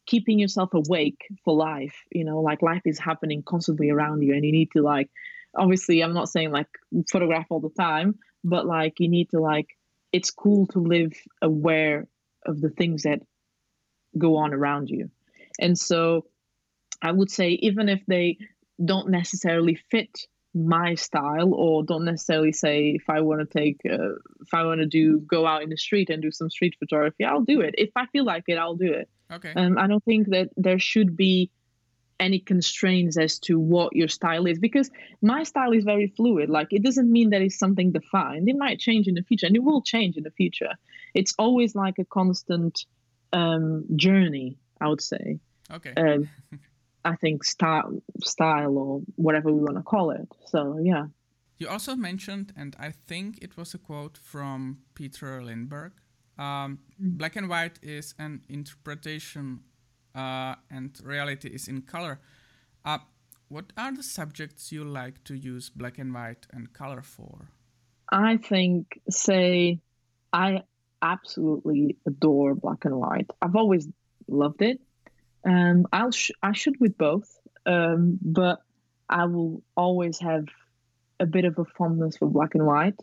keeping yourself awake for life you know like life is happening constantly around you and you need to like obviously i'm not saying like photograph all the time but like you need to like it's cool to live aware of the things that go on around you. And so I would say, even if they don't necessarily fit my style or don't necessarily say if i want to take uh, if i want to do go out in the street and do some street photography i'll do it. If i feel like it i'll do it. Okay. Um, i don't think that there should be any constraints as to what your style is because my style is very fluid. Like it doesn't mean that it's something defined. It might change in the future and it will change in the future. It's always like a constant um, journey, I would say. Okay. Um, I think style, style or whatever we want to call it. So yeah. You also mentioned, and I think it was a quote from Peter Lindbergh. Um, mm. Black and white is an interpretation, uh, and reality is in color. Uh, what are the subjects you like to use black and white and color for? I think, say, I absolutely adore black and white. I've always loved it. Um, I'll sh- I should with both, um, but I will always have a bit of a fondness for black and white.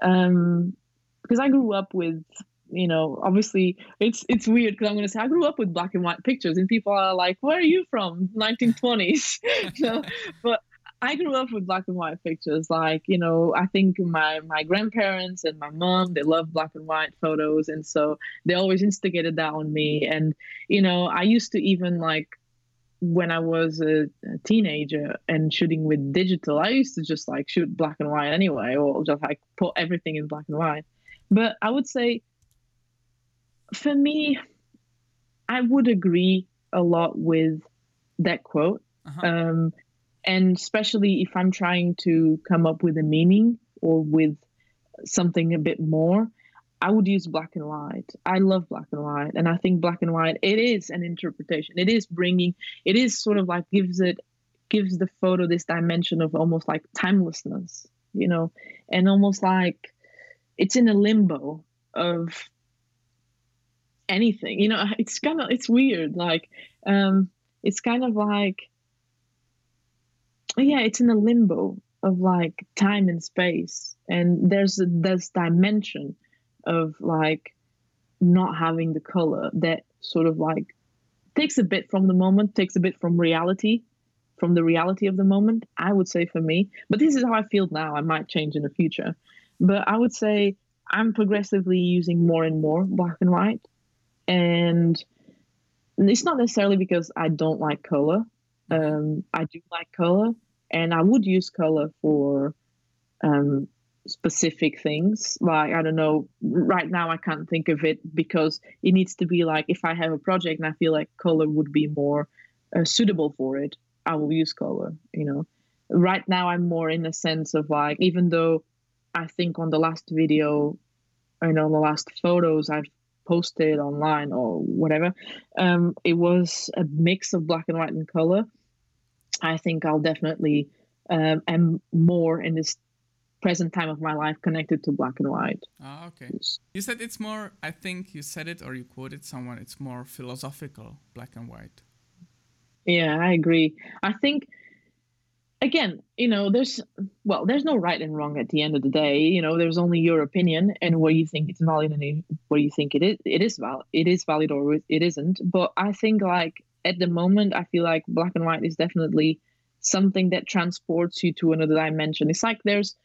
Um, because I grew up with you know obviously it's it's weird because i'm going to say i grew up with black and white pictures and people are like where are you from? 1920s so, but I grew up with black and white pictures. Like, you know, I think my my grandparents and my mom, they love black and white photos. And so they always instigated that on me. And, you know, I used to even like when I was a, a teenager and shooting with digital, I used to just like shoot black and white anyway, or just like put everything in black and white. But I would say for me, I would agree a lot with that quote. Uh-huh. Um, and especially if i'm trying to come up with a meaning or with something a bit more i would use black and white. I love black and white and i think black and white it is an interpretation. It is bringing it is sort of like gives it gives the photo this dimension of almost like timelessness you know and almost like it's in a limbo of anything. You know it's kind of it's weird like um it's kind of like yeah it's in a limbo of like time and space. And there's this dimension of like not having the color that sort of like takes a bit from the moment takes a bit from reality from the reality of the moment i would say for me. But this is how i feel now. I might change in the future. But i would say i'm progressively using more and more black and white. And it's not necessarily because i don't like color. Um, i do like color and I would use color for um, specific things. Like I don't know, right now I can't think of it because it needs to be like if I have a project and I feel like color would be more uh, suitable for it, I will use color. You know, right now I'm more in a sense of like even though I think on the last video and on the last photos I've posted online or whatever, um, it was a mix of black and white and color. I think I'll definitely um, am more in this present time of my life connected to black and white. Ah, okay. You said it's more, I think you said it or you quoted someone, it's more philosophical, black and white. Yeah, I agree. I think, again, you know, there's, well, there's no right and wrong at the end of the day. You know, there's only your opinion and what you think it's valid and what you think it is, it is valid, it is valid or it isn't. But I think like at the moment, I feel like black and white is definitely something that transports you to another dimension. It's like there's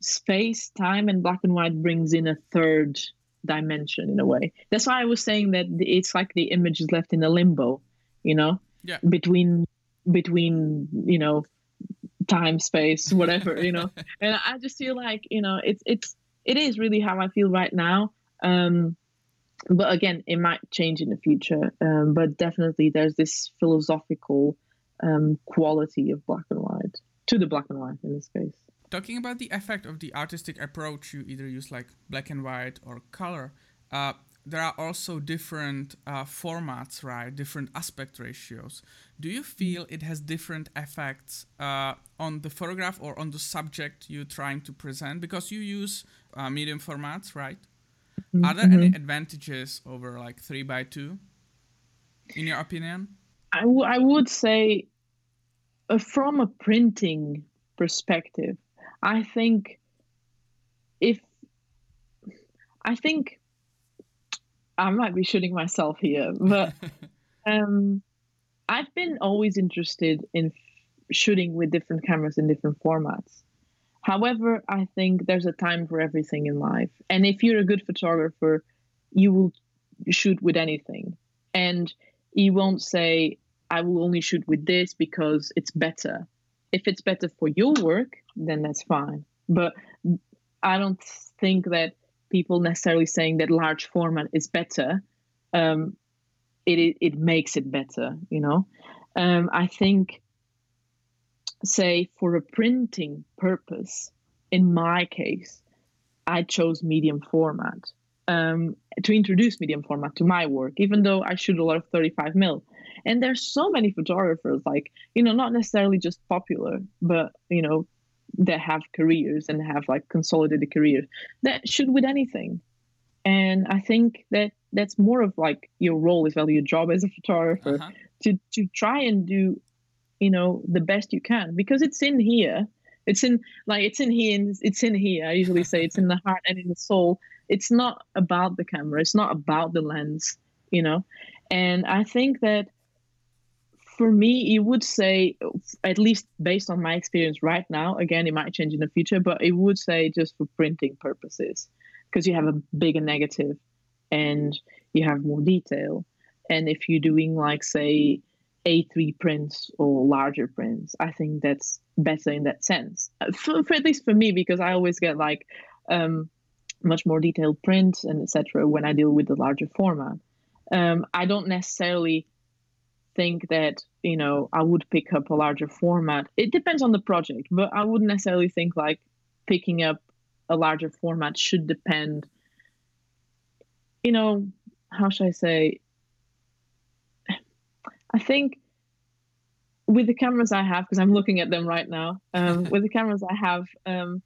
space, time, and black and white brings in a third dimension in a way. That's why I was saying that it's like the image is left in a limbo, you know, yeah. between between you know time, space, whatever, you know. and I just feel like, you know, it's it's it is really how I feel right now. Um, but again, it might change in the future. Um, but definitely, there's this philosophical um, quality of black and white to the black and white in this case. Talking about the effect of the artistic approach, you either use like black and white or color. Uh, there are also different uh, formats, right? Different aspect ratios. Do you feel it has different effects uh, on the photograph or on the subject you're trying to present? Because you use uh, medium formats, right? Mm-hmm. Are there any mm-hmm. advantages over like three by two, in your opinion? I, w- I would say, uh, from a printing perspective, I think if I think I might be shooting myself here, but um, I've been always interested in shooting with different cameras in different formats. However, I think there's a time for everything in life. And if you're a good photographer, you will shoot with anything. And you won't say, I will only shoot with this because it's better. If it's better for your work, then that's fine. But I don't think that people necessarily saying that large format is better, um, it, it, makes it better. You know, um, I think, say for a printing purpose, in my case, I chose medium format um, to introduce medium format to my work, even though I shoot a lot of 35 mil. And there's so many photographers, like you know, not necessarily just popular, but you know, that have careers and have like consolidated careers that should with anything and i think that that's more of like your role as well your job as a photographer uh-huh. to to try and do you know the best you can because it's in here. It's in like it's in here and it's in here. I usually say it's in the heart and in the soul. It's not about the camera. It's not about the lens you know? And i think that for me, you would say, at least based on my experience right now, again, it might change in the future, but it would say just for printing purposes, because you have a bigger negative and you have more detail. And if you're doing, like, say, A3 prints or larger prints, I think that's better in that sense. Uh, for, for at least for me, because I always get like um, much more detailed prints and etc. when I deal with the larger format. Um, I don't necessarily think that you know I would pick up a larger format. It depends on the project, but I wouldn't necessarily think like picking up a larger format should depend. You know, how should I say? I think with the cameras I have, because I'm looking at them right now, um, with the cameras I have, um,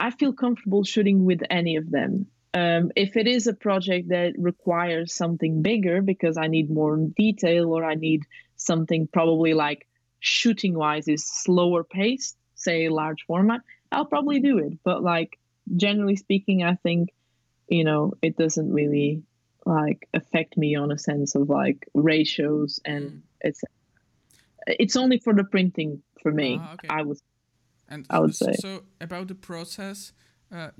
I feel comfortable shooting with any of them. Um, if it is a project that requires something bigger because I need more detail or I need something probably like shooting wise is slower paced, say large format, I'll probably do it. But like generally speaking, I think you know it doesn't really like affect me on a sense of like ratios and mm. it's it's only for the printing for me. Ah, okay. I would and I would say so about the process. Uh,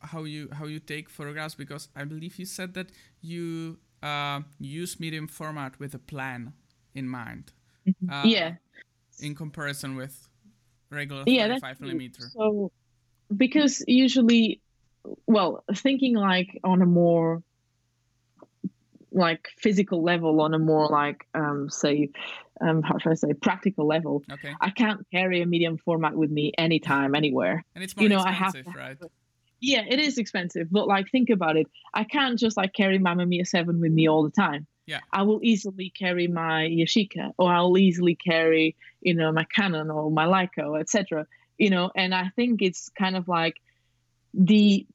how you how you take photographs because I believe you said that you uh, use medium format with a plan in mind. Mm-hmm. Uh, yeah. In comparison with regular yeah, 35 millimeter. So, because usually, well, thinking like on a more like physical level on a more like um say um how should I say practical level. Okay. I can't carry a medium format with me anytime, anywhere. And it's more you know, I have to, right? yeah, it is expensive, but like think about it. I can't just like carry my Mamiya 7 with me all the time. Yeah. I will easily carry my Yashica or I'll easily carry, you know, my Canon or my Leica, etc. You know, and I think it's kind of like the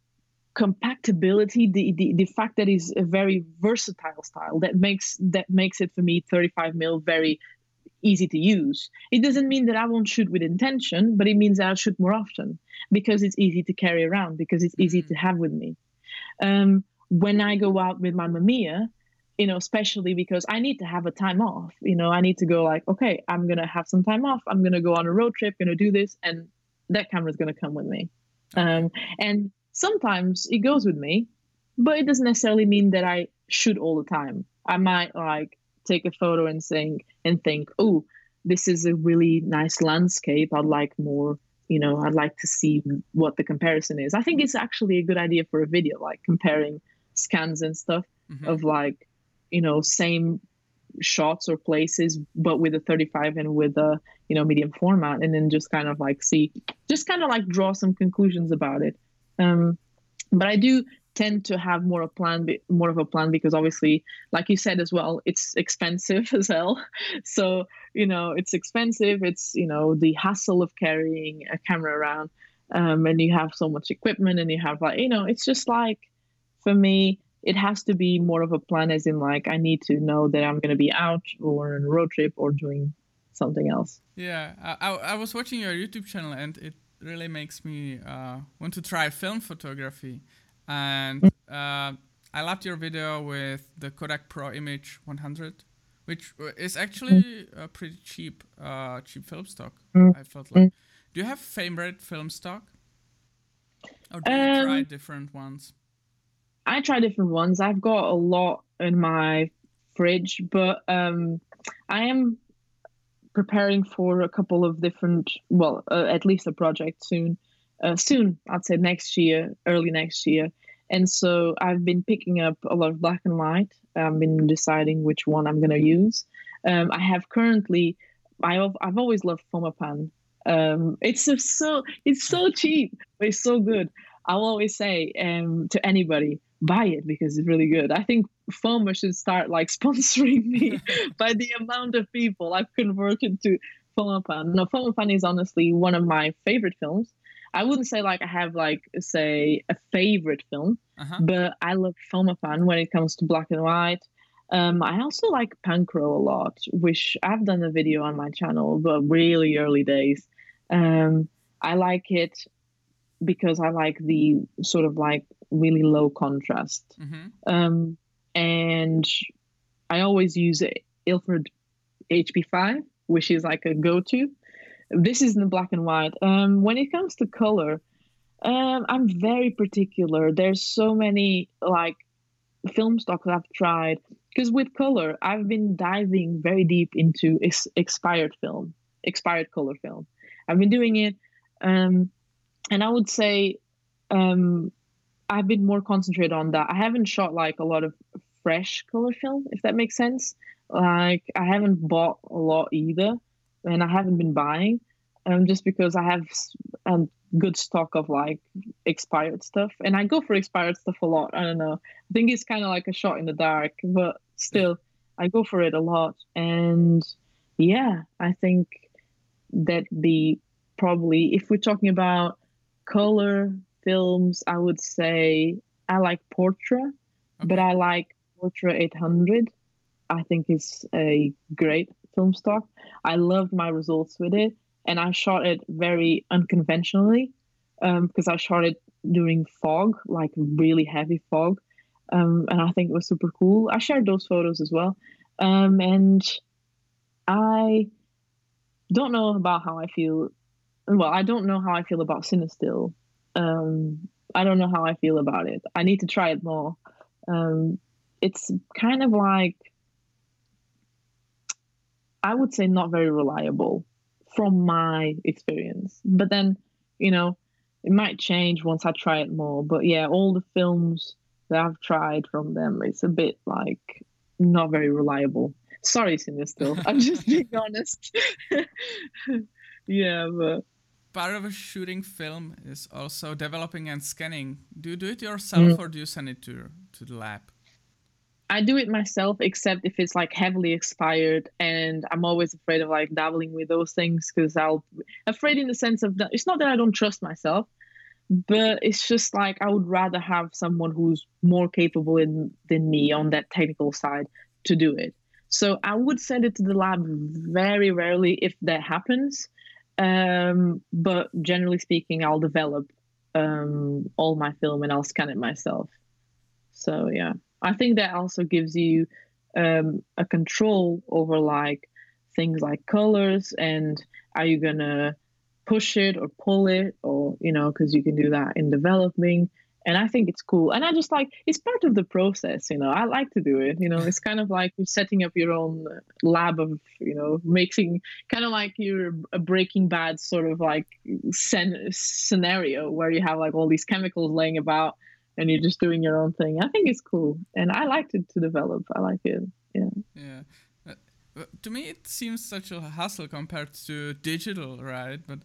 compactability, the, the the fact that it's a very versatile style that makes that makes it for me 35 mil very easy to use. It doesn't mean that I won't shoot with intention, but it means I'll shoot more often because it's easy to carry around, because it's easy mm. to have with me. Um, when I go out with my Mamiya, you know, especially because I need to have a time off. You know, I need to go like, okay, I'm gonna have some time off. I'm gonna go on a road trip, gonna do this, and that camera is gonna come with me. Um, and sometimes it goes with me, but it doesn't necessarily mean that I shoot all the time. I might like take a photo and think and think, oh, this is a really nice landscape. I'd like more, you know, I'd like to see what the comparison is. I think it's actually a good idea for a video, like comparing scans and stuff mm-hmm. of like, you know, same shots or places, but with a 35 and with a, you know, medium format, and then just kind of like see, just kind of like draw some conclusions about it. Um, but I do tend to have more a plan more of a plan because obviously like you said as well it's expensive as hell. So you know it's expensive. It's you know the hassle of carrying a camera around um, and you have so much equipment and you have like you know it's just like for me it has to be more of a plan as in like i need to know that i'm going to be out or on a road trip or doing something else. Yeah I, I was watching your youtube channel and it really makes me uh, want to try film photography and mm. uh, I loved your video with the Kodak Pro Image 100, which is actually mm. a pretty cheap, uh, cheap film stock. Mm. I felt like. Do you have favorite film stock, or do you um, try different ones? I try different ones. I've got a lot in my fridge, but um, I am preparing for a couple of different, well, uh, at least a project soon uh, soon. I'd say next year, early next year. And so I've been picking up a lot of black and white. I've been deciding which one I'm going to use. Um, I have currently, I've, I've always loved Fomapan. Um, it's so it's so cheap, but it's so good. I'll always say um, to anybody, buy it because it's really good. I think Foma should start like sponsoring me by the amount of people I've converted to Fomapan. No, Fomapan is honestly one of my favorite films. I wouldn't say like I have like say a favorite film, uh-huh. but I love Fomapan when it comes to black and white. Um, I also like Pancro a lot, which I've done a video on my channel, but really early days. Um, I like it because I like the sort of like really low contrast. Mm-hmm. Um, and I always use Ilford HP5, which is like a go to. This is in the black and white. Um, when it comes to color, um, I'm very particular. There's so many like film stocks I've tried because with color, I've been diving very deep into ex- expired film, expired color film. I've been doing it, um, and I would say um, I've been more concentrated on that. I haven't shot like a lot of fresh color film, if that makes sense. Like I haven't bought a lot either and I haven't been buying, um, just because I have a um, good stock of like expired stuff, and I go for expired stuff a lot. I don't know. I think it's kind of like a shot in the dark, but still, I go for it a lot. And yeah, I think that the probably if we're talking about color films, I would say I like Portra, okay. but I like Portra 800. I think it's a great film stock. I loved my results with it, and I shot it very unconventionally um, because I shot it during fog, like really heavy fog, um, and I think it was super cool. I shared those photos as well, um, and I don't know about how I feel. Well, I don't know how I feel about Cinestill. Um, I don't know how I feel about it. I need to try it more. Um, it's kind of like I would say not very reliable from my experience. But then, you know, it might change once I try it more. But yeah, all the films that I've tried from them, it's a bit like not very reliable. Sorry, Cinestill. I'm just being honest. yeah, but part of a shooting film is also developing and scanning. Do you do it yourself mm. or do you send it to to the lab? I do it myself, except if it's like heavily expired, and I'm always afraid of like dabbling with those things because I'll afraid in the sense of that it's not that I don't trust myself, but it's just like I would rather have someone who's more capable in, than me on that technical side to do it. So I would send it to the lab very rarely if that happens, um, but generally speaking, I'll develop um, all my film and I'll scan it myself. So yeah. I think that also gives you um, a control over like things like colors and are you gonna push it or pull it or you know because you can do that in developing and I think it's cool. And I just like it's part of the process, you know. I like to do it, you know. It's kind of like setting up your own lab of, you know, mixing, kind of like you're a Breaking Bad sort of like sen- scenario where you have like all these chemicals laying about, and you're just doing your own thing. I think it's cool, and I like to to develop. I like it. Yeah. Yeah. Uh, to me, it seems such a hassle compared to digital, right? But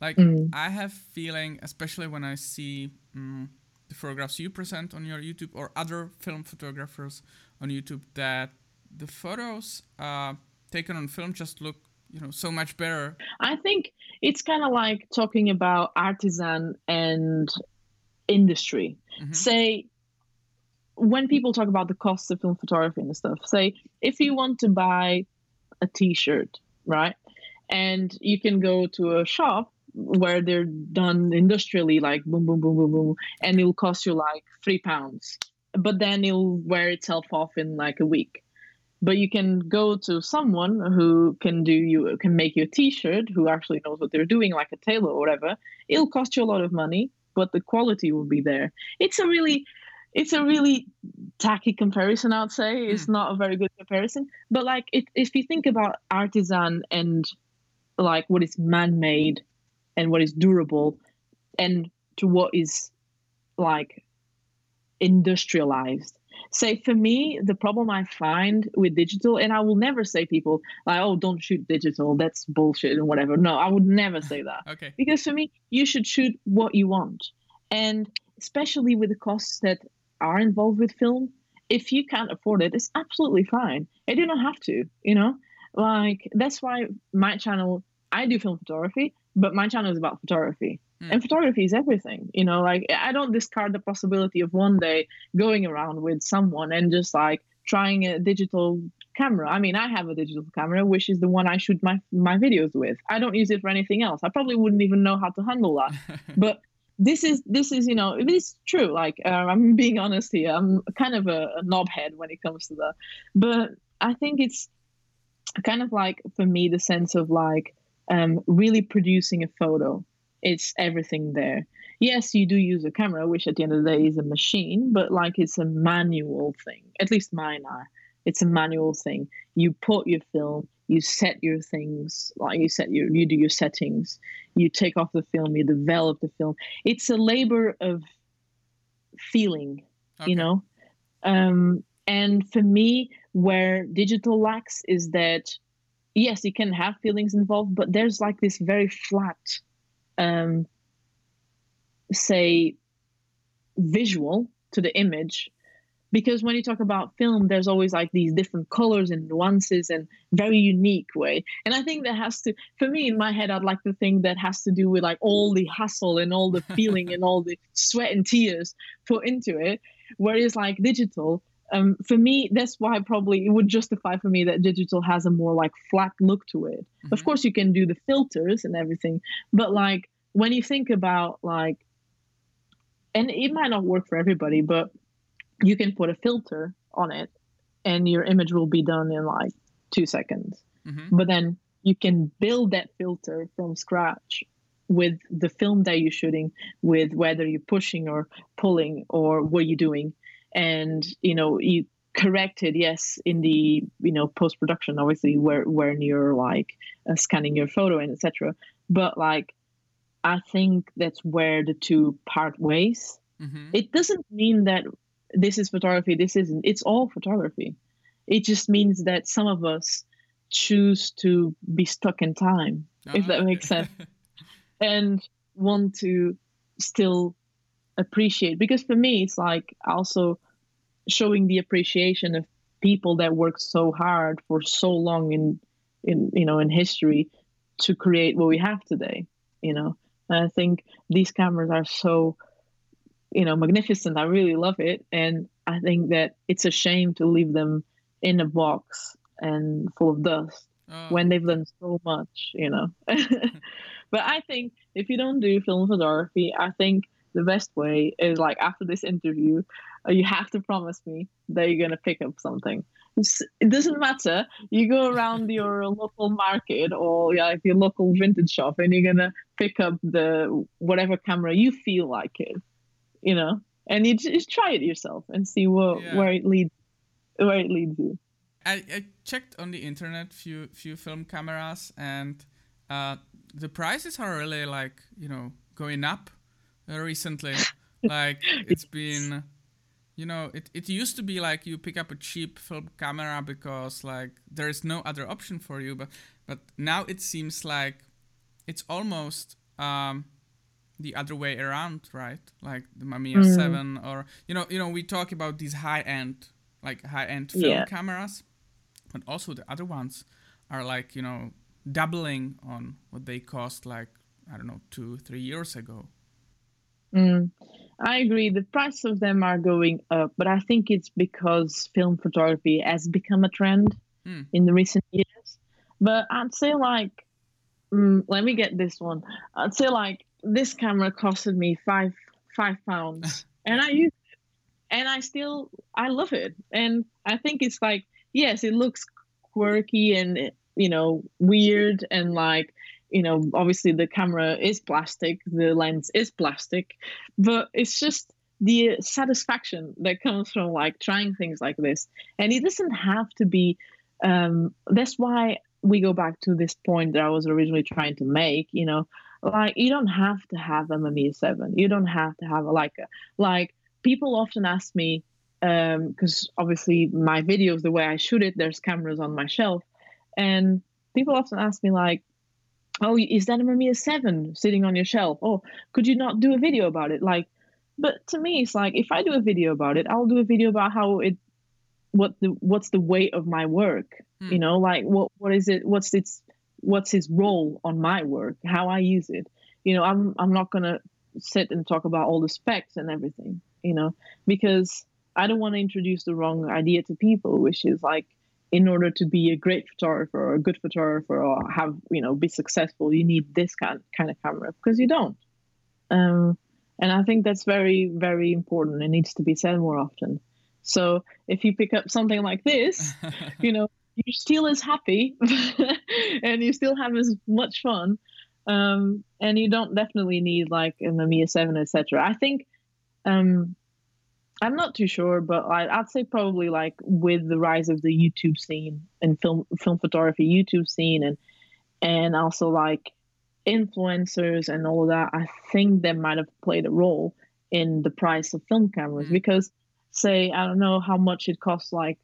like, mm. I have feeling, especially when I see. Um, the photographs you present on your YouTube or other film photographers on YouTube that the photos uh, taken on film just look you know so much better i think it's kind of like talking about artisan and industry mm-hmm. say when people talk about the cost of film photography and stuff say if you want to buy a t-shirt right and you can go to a shop where they're done industrially, like boom, boom, boom, boom, boom, and it'll cost you like three pounds. But then it'll wear itself off in like a week. But you can go to someone who can do you can make you a T-shirt, who actually knows what they're doing, like a tailor or whatever. It'll cost you a lot of money, but the quality will be there. It's a really it's a really tacky comparison i'd say it's hmm. not a very good comparison but like it, if you think about artisan and like what is man-made and what is durable and to what is like industrialized. Say for me the problem i find with digital and i will never say people like oh don't shoot digital that's bullshit and whatever. No i would never say that. Okay. Because for me you should shoot what you want. And especially with the costs that are involved with film if you can't afford it it's absolutely fine. And you don't have to you know? Like that's why my channel i do film photography but my channel is about photography. Mm. and photography is everything you know like i don't discard the possibility of one day going around with someone and just like trying a digital camera. I mean i have a digital camera which is the one i shoot my my videos with. I don't use it for anything else. I probably wouldn't even know how to handle that. But this is this is you know it is true. Like uh, i'm being honest here. I'm kind of a, a knobhead when it comes to that. But i think it's kind of like for me the sense of like um, really producing a photo. It's everything there. Yes, you do use a camera, which at the end of the day is a machine, but like it's a manual thing. At least mine are. It's a manual thing. You put your film, you set your things, like you set your, you do your settings, you take off the film, you develop the film. It's a labor of feeling, okay. you know. Um, and for me, where digital lacks is that yes, you can have feelings involved, but there's like this very flat, um, say, visual to the image. Because when you talk about film, there's always like these different colors and nuances and very unique way. And I think that has to, for me in my head, I'd like to think that has to do with like all the hustle and all the feeling and all the sweat and tears put into it. Whereas like digital, um, for me, that's why probably it would justify for me that digital has a more like flat look to it. Mm-hmm. Of course, you can do the filters and everything, but like when you think about like, and it might not work for everybody, but you can put a filter on it, and your image will be done in like two seconds. Mm-hmm. But then you can build that filter from scratch with the film that you're shooting, with whether you're pushing or pulling or what you're doing and you know you corrected yes in the you know post production obviously where when you're like uh, scanning your photo and etc but like i think that's where the two part ways. Mm-hmm. it doesn't mean that this is photography this isn't. It's all photography. It just means that some of us choose to be stuck in time oh, if that makes sense. and want to still appreciate because for me it's like also showing the appreciation of people that worked so hard for so long in in you know in history to create what we have today you know? And i think these cameras are so you know magnificent. I really love it. And i think that it's a shame to leave them in a box and full of dust oh. when they've done so much you know? But i think if you don't do film photography i think the best way is like after this interview you have to promise me that you're gonna pick up something. It doesn't matter. You go around your local market or like your local vintage shop, and you're gonna pick up the whatever camera you feel like it. You know, and you just try it yourself and see what Yeah. where it leads where it leads you. I, I checked on the internet few few film cameras and uh, the prices are really like you know going up recently. like it's been, you know, it, it used to be like you pick up a cheap film camera because like there is no other option for you, but but now it seems like it's almost um, the other way around, right? Like the Mamiya Mm. Seven, or you know, you know, we talk about these high end, like high end film Yeah. cameras, but also the other ones are like you know doubling on what they cost like I don't know two three years ago. Mm, I agree. The price of them are going up, but I think it's because film photography has become a trend Mm. in the recent years. But I'd say like, mm, let me get this one. I'd say like this camera costed me five five pounds, and I use it, and I still I love it, and I think it's like yes, it looks quirky and you know weird and like you know obviously the camera is plastic the lens is plastic but it's just the satisfaction that comes from like trying things like this. And it doesn't have to be um that's why we go back to this point that i was originally trying to make you know like you don't have to have a Mamiya 7 you don't have to have a Leica like people often ask me because obviously my videos the way i shoot it there's cameras on my shelf and people often ask me like oh is that a Mamiya 7 sitting on your shelf? Oh could you not do a video about it? Like but to me it's like if i do a video about it i'll do a video about how it what the what's the weight of my work Hmm. you know? Like what what is it what's its what's its role on my work? How i use it? You know i'm i'm not going to sit and talk about all the specs and everything you know? Because i don't want to introduce the wrong idea to people which is like in order to be a great photographer or a good photographer or have you know be successful you need this kind kind of camera because you don't. Um, and i think that's very very important it needs to be said more often. So if you pick up something like this you know you're still as happy and you still have as much fun. Um, and you don't definitely need like a Mamiya 7 etc i think um, i'm not too sure but I, i'd say probably like with the rise of the youtube scene and film film photography youtube scene and and also like influencers and all of that i think that might have played a role in the price of film cameras Mm. because say i don't know how much it costs like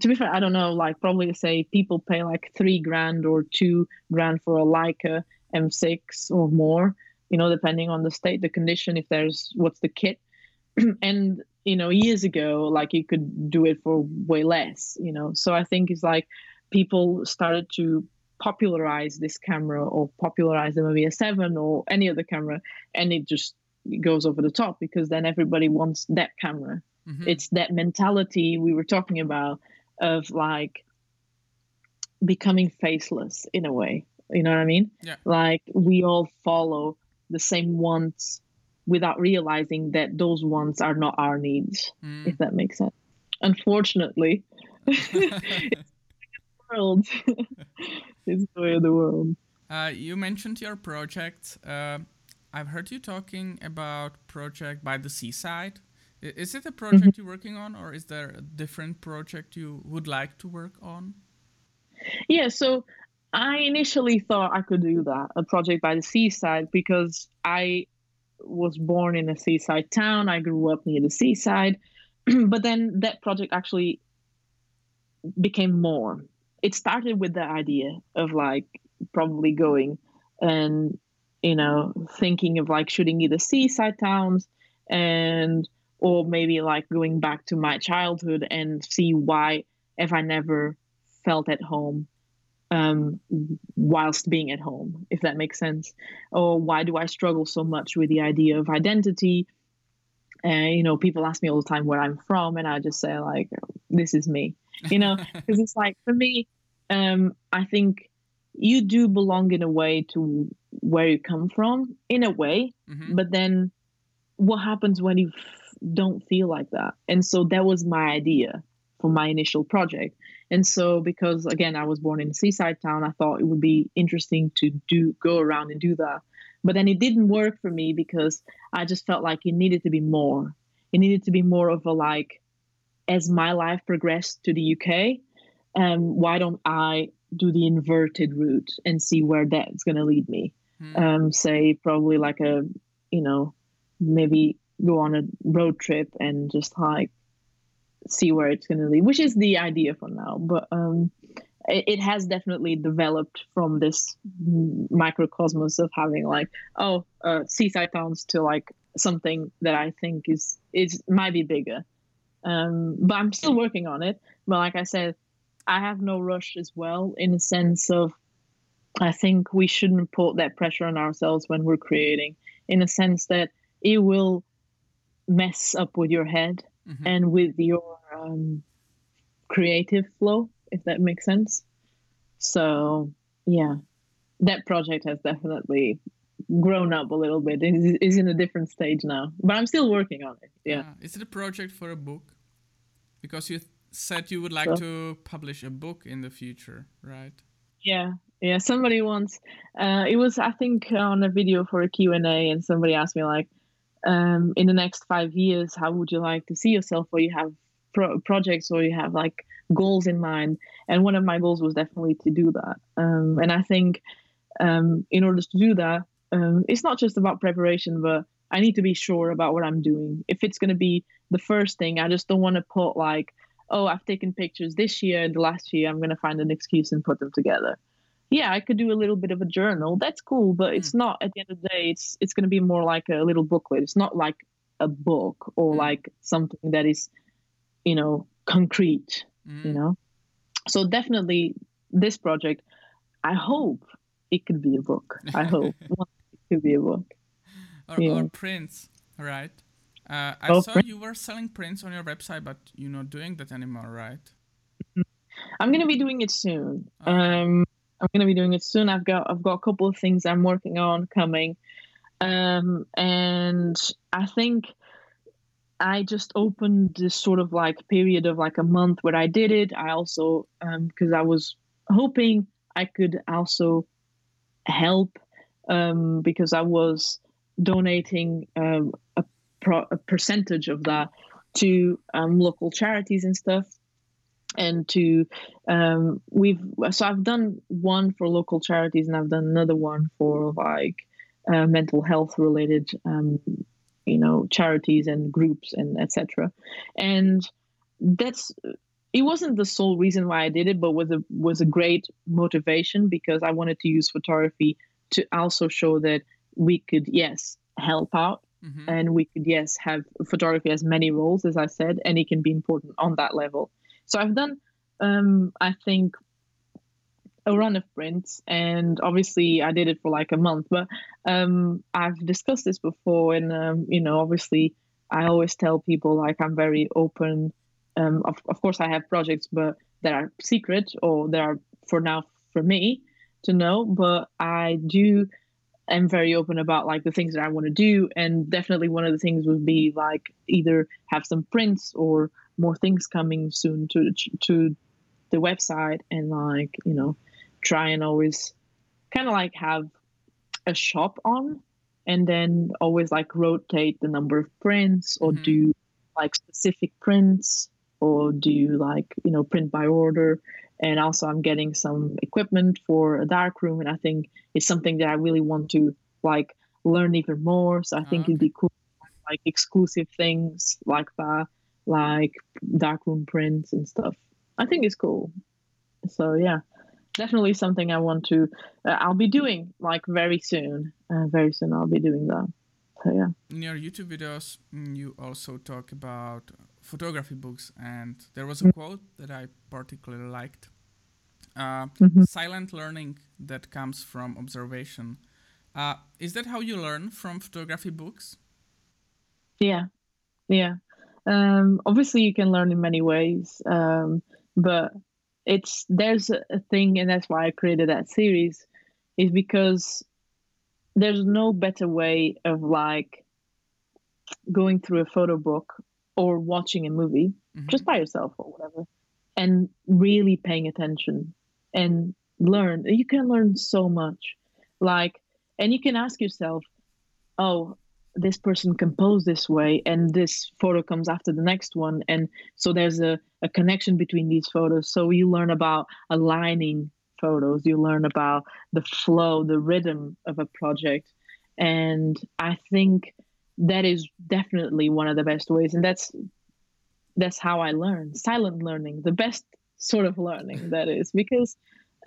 to be fair i don't know like probably say people pay like three grand or two grand for a leica m6 or more you know depending on the state the condition if there's what's the kit and you know years ago like you could do it for way less you know so i think it's like people started to popularize this camera or popularize the Mamiya 7 or any other camera and it just goes over the top because then everybody wants that camera Mhm. it's that mentality we were talking about of like becoming faceless in a way you know what i mean Yeah. like we all follow the same wants without realizing that those wants are not our needs Mm. if that makes sense unfortunately it's the world it's the way of the world Uh, you mentioned your project. Uh, I've heard you talking about project by the seaside. Is it a project you're working on, or is there a different project you would like to work on? Yeah, so I initially thought I could do that, a project by the seaside, because I was born in a seaside town. I grew up near the seaside. but then that project actually became more. It started with the idea of like probably going and, you know, thinking of like shooting either seaside towns and, or maybe like going back to my childhood and see why if I never felt at home um, whilst being at home, if that makes sense. Or why do I struggle so much with the idea of identity? And, you know, people ask me all the time where I'm from, and I just say, like, this is me, you know, because it's like, for me, um, I think you do belong in a way to where you come from, in a way, Mhm. but then what happens when you f- don't feel like that and so that was my idea for my initial project. And so because again i was born in a seaside town i thought it would be interesting to do go around and do that. But then it didn't work for me because i just felt like it needed to be more. It needed to be more of a like as my life progressed to the uk um, why don't i do the inverted route and see where that's going to lead me? Hmm. um, say probably like a you know maybe go on a road trip and just like see where it's going to lead which is the idea for now but um it, it has definitely developed from this microcosmos of having like oh uh, seaside towns to like something that i think is is might be bigger. Um but i'm still working on it. But like i said i have no rush as well in the sense of I think we shouldn't put that pressure on ourselves when we're creating, in a sense that it will mess up with your head Mhm. and with your um, creative flow, if that makes sense. So, yeah, that project has definitely grown up a little bit. It is- in a different stage now, but I'm still working on it. Yeah. Uh, is it a project for a book? Because you th- said you would like So- to publish a book in the future, right? Yeah, yeah. Somebody once, uh, it was I think on a video for a Q and A, and somebody asked me like, um, in the next five years, how would you like to see yourself? Or you have pro- projects, or you have like goals in mind? And one of my goals was definitely to do that. Um, and I think, um, in order to do that, um, it's not just about preparation, but I need to be sure about what I'm doing. If it's going to be the first thing, I just don't want to put like oh, I've taken pictures this year and the last year, I'm going to find an excuse and put them together. Yeah, I could do a little bit of a journal. That's cool, but it's not at the end of the day, it's it's going to be more like a little booklet. It's not like a book or Mm. like something that is, you know, concrete, Mm. you know. So definitely this project, I hope it could be a book. I hope it could be a book. Or, Yeah. or prints, right? Uh, I Oh, saw print- you were selling prints on your website, but you're not doing that anymore, right? I'm gonna be doing it soon. Okay. Um, I'm gonna be doing it soon. I've got I've got a couple of things I'm working on coming, um, and I think I just opened this sort of like period of like a month where I did it. I also because I was hoping I could also help um, because I was donating um, a, pro- a percentage of that to um, local charities and stuff and to um, we've so I've done one for local charities and I've done another one for like uh, mental health related um, you know charities and groups and etc. And that's it wasn't the sole reason why I did it, but was a was a great motivation because I wanted to use photography to also show that we could yes help out Mhm. and we could yes have photography as many roles as i said and it can be important on that level so i've done um i think a run of prints and obviously i did it for like a month but um i've discussed this before and um you know obviously i always tell people like i'm very open. Um of, of course i have projects but that are secret or that are for now for me to know but i do am very open about like the things that I want to do, and definitely one of the things would be like either have some prints or more things coming soon to to the website, and like you know, try and always kind of like have a shop on, and then always like rotate the number of prints or Mhm. do like specific prints or do like you know print by order and also i'm getting some equipment for a dark room and i think it's something that i really want to like learn even more so i think Okay. it'd be cool like exclusive things like that like darkroom prints and stuff i think it's cool so yeah definitely something i want to uh, i'll be doing like very soon uh, very soon i'll be doing that so yeah In your YouTube videos, mm, you also talk about photography books, and there was a quote that I particularly liked. Uh, Mhm. Silent learning that comes from observation. Uh, is that how you learn from photography books? Yeah, yeah. Um, obviously, you can learn in many ways, um, but it's there's a, thing, and that's why I created that series, is because there's no better way of like going through a photo book or watching a movie Mhm. just by yourself or whatever, and really paying attention and learn. You can learn so much, like, and you can ask yourself, oh, this person composed this way and this photo comes after the next one. And so there's a, a connection between these photos. So you learn about aligning photos. You learn about the flow the rhythm of a project. And i think that is definitely one of the best ways. And that's that's how i learn silent learning the best sort of learning that is. Because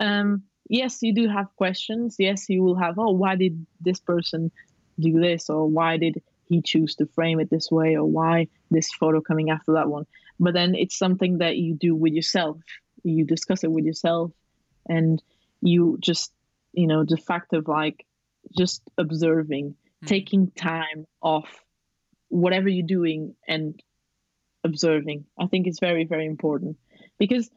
um, yes you do have questions. Yes you will have oh why did this person do this or why did he choose to frame it this way or why this photo coming after that one? But then it's something that you do with yourself. You discuss it with yourself and you just you know the fact of like just observing mm-hmm. taking time off whatever you're doing and observing i think it's very very important. Because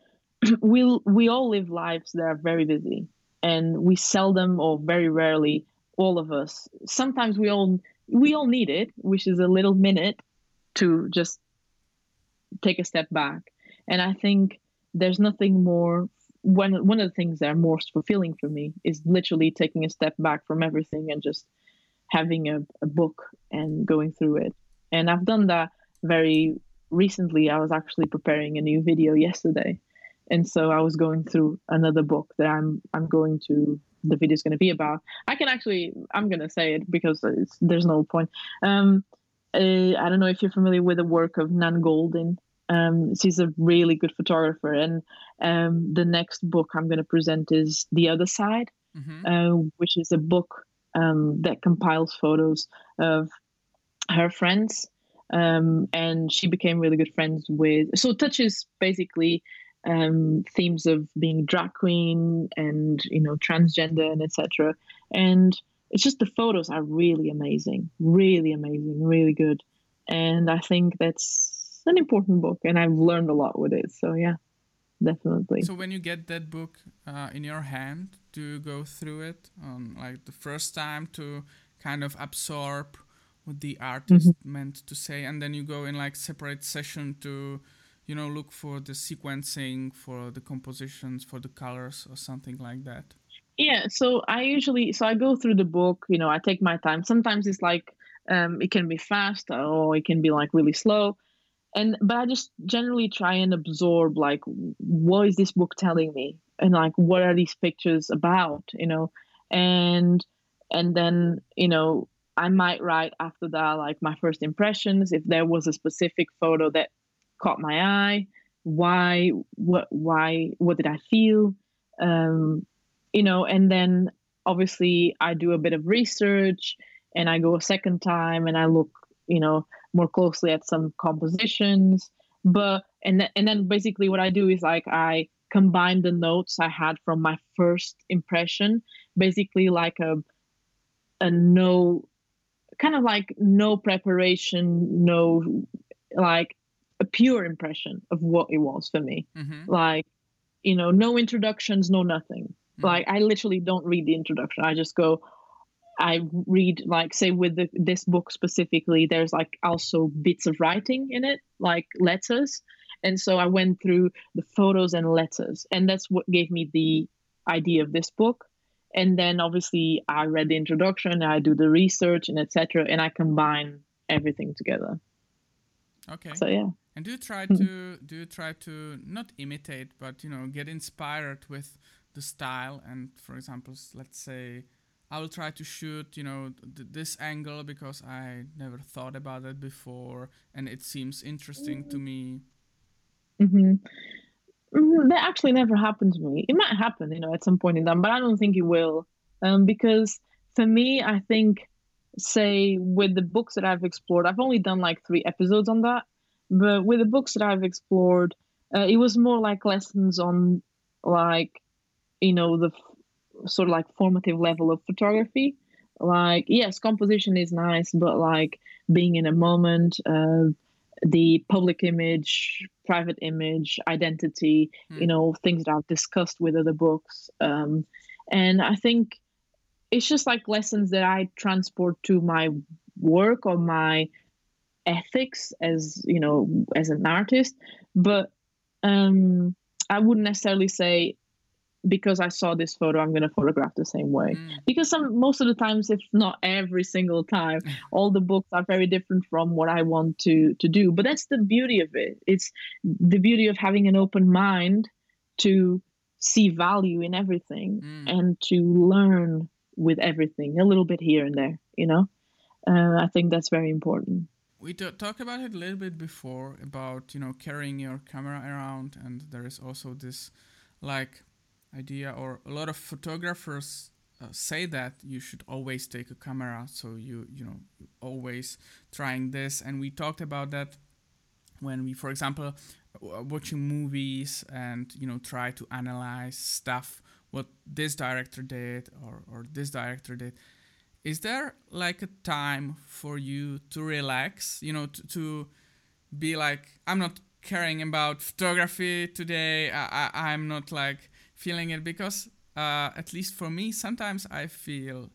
we we all live lives that are very busy and we seldom or very rarely all of us. Sometimes we all we all need it which is a little minute to just take a step back. And i think there's nothing more one one of the things that are most fulfilling for me is literally taking a step back from everything and just having a, a book and going through it. And i've done that very recently. I was actually preparing a new video yesterday. And so i was going through another book that i'm i'm going to the video is going to be about. I can actually, I'm going to say it because there's no point. Um, uh, I don't know if you're familiar with the work of Nan Goldin. Um, she's a really good photographer, and um, the next book I'm going to present is The Other Side, mm-hmm. uh, which is a book um, that compiles photos of her friends. Um, and she became really good friends with. So touches basically um, themes of being drag queen and you know transgender and etc. And it's just the photos are really amazing, really amazing, really good. And I think that's an important book, and I've learned a lot with it. So yeah, definitely. So when you get that book uh, in your hand, do you go through it on like the first time to kind of absorb what the artist mm-hmm. meant to say, and then you go in like separate session to you know look for the sequencing for the compositions for the colors or something like that? Yeah so i usually so i go through the book you know i take my time. Sometimes it's like um, it can be fast or it can be like really slow. And but i just generally try and absorb like what is this book telling me? And like what are these pictures about you know? And and then you know i might write after that like my first impressions. If there was a specific photo that caught my eye. Why what why what did i feel? Um, you know and then obviously i do a bit of research and i go a second time and i look you know more closely at some compositions. But and th- and then basically what i do is like i combine the notes i had from my first impression basically like a a no kind of like no preparation no like a pure impression of what it was for me. Mm-hmm. Like, you know, no introductions, no nothing. Mm-hmm. Like I literally don't read the introduction. I just go. I read like say with the, this book specifically. There's like also bits of writing in it, like letters, and so I went through the photos and letters, and that's what gave me the idea of this book. And then obviously I read the introduction, I do the research and etc. And I combine everything together. Okay. So yeah. And do you try to do you try to not imitate, but you know, get inspired with the style? And for example, let's say I will try to shoot, you know, th- this angle because I never thought about it before, and it seems interesting to me. Mm-hmm. mm-hmm. That actually never happened to me. It might happen, you know, at some point in time, but I don't think it will, um, because for me, I think, say, with the books that I've explored, I've only done like three episodes on that but with the books that I've explored, uh, it was more like lessons on like you know the f- sort of like formative level of photography. Like yes, composition is nice, but like being in a moment, uh, the public image, private image, identity, mm. you know, things that I've discussed with other books. Um, and I think it's just like lessons that I transport to my work or my ethics as you know as an artist but um i wouldn't necessarily say because I saw this photo, I'm going to photograph the same way. Mm. Because some most of the times, if not every single time, all the books are very different from what I want to to do. But that's the beauty of it. It's the beauty of having an open mind to see value in everything Mm. and to learn with everything a little bit here and there. You know, uh, I think that's very important. We t- talked about it a little bit before about you know carrying your camera around, and there is also this like idea, or a lot of photographers uh, say that you should always take a camera, so you you know always trying this, and we talked about that when we, for example, w- watching movies and you know try to analyze stuff what this director did or or this director did is there like a time for you to relax you know to, to be like i'm not caring about photography today. I, I i'm not like feeling it because uh, at least for me sometimes i feel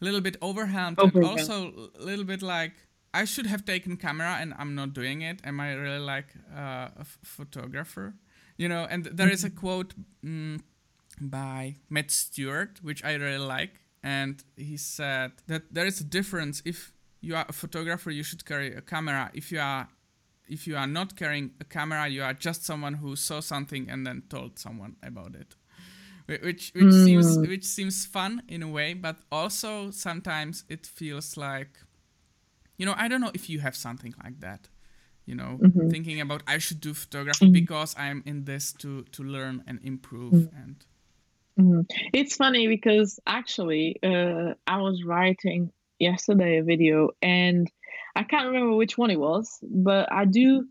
a little bit overwhelmed and also a little bit like i should have taken camera and i'm not doing it. Am i really like uh, a f- photographer? You know and there is a quote mm, by matt stuart which i really like and he said that there is a difference if you are a photographer you should carry a camera. If you are if you are not carrying a camera you are just someone who saw something and then told someone about it. Whi- which which hmm. seems which seems fun in a way but also sometimes it feels like you know i don't know if you have something like that you know mm-hmm. thinking about i should do photography mm-hmm. because i'm in this to to learn and improve mm-hmm. and Mhm. It's funny because actually, uh, I was writing yesterday a video, and I can't remember which one it was, but I do.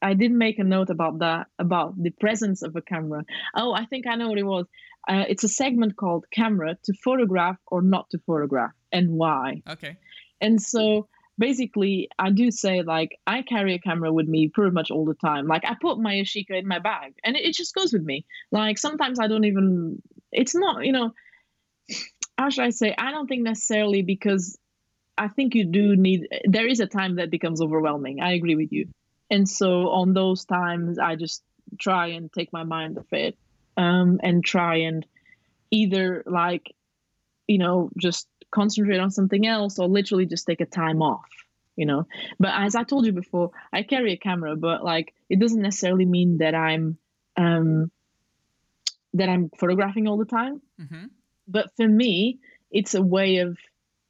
I did make a note about that, about the presence of a camera. Oh, I think I know what it was. Uh, it's a segment called "Camera to Photograph or Not to Photograph and Why." okay And so basically, I do say like I carry a camera with me pretty much all the time. Like I put my Yashica in my bag, and it, it just goes with me. Like sometimes I don't even. It's not you know. How should I say? I don't think necessarily because I think you do need. There is a time that becomes overwhelming. I agree with you, and so on those times, I just try and take my mind off it, um, and try and either like you know, just concentrate on something else or literally just take a time off, you know. But as I told you before, I carry a camera, but like it doesn't necessarily mean that I'm um that I'm photographing all the time. hmm But for me, it's a way of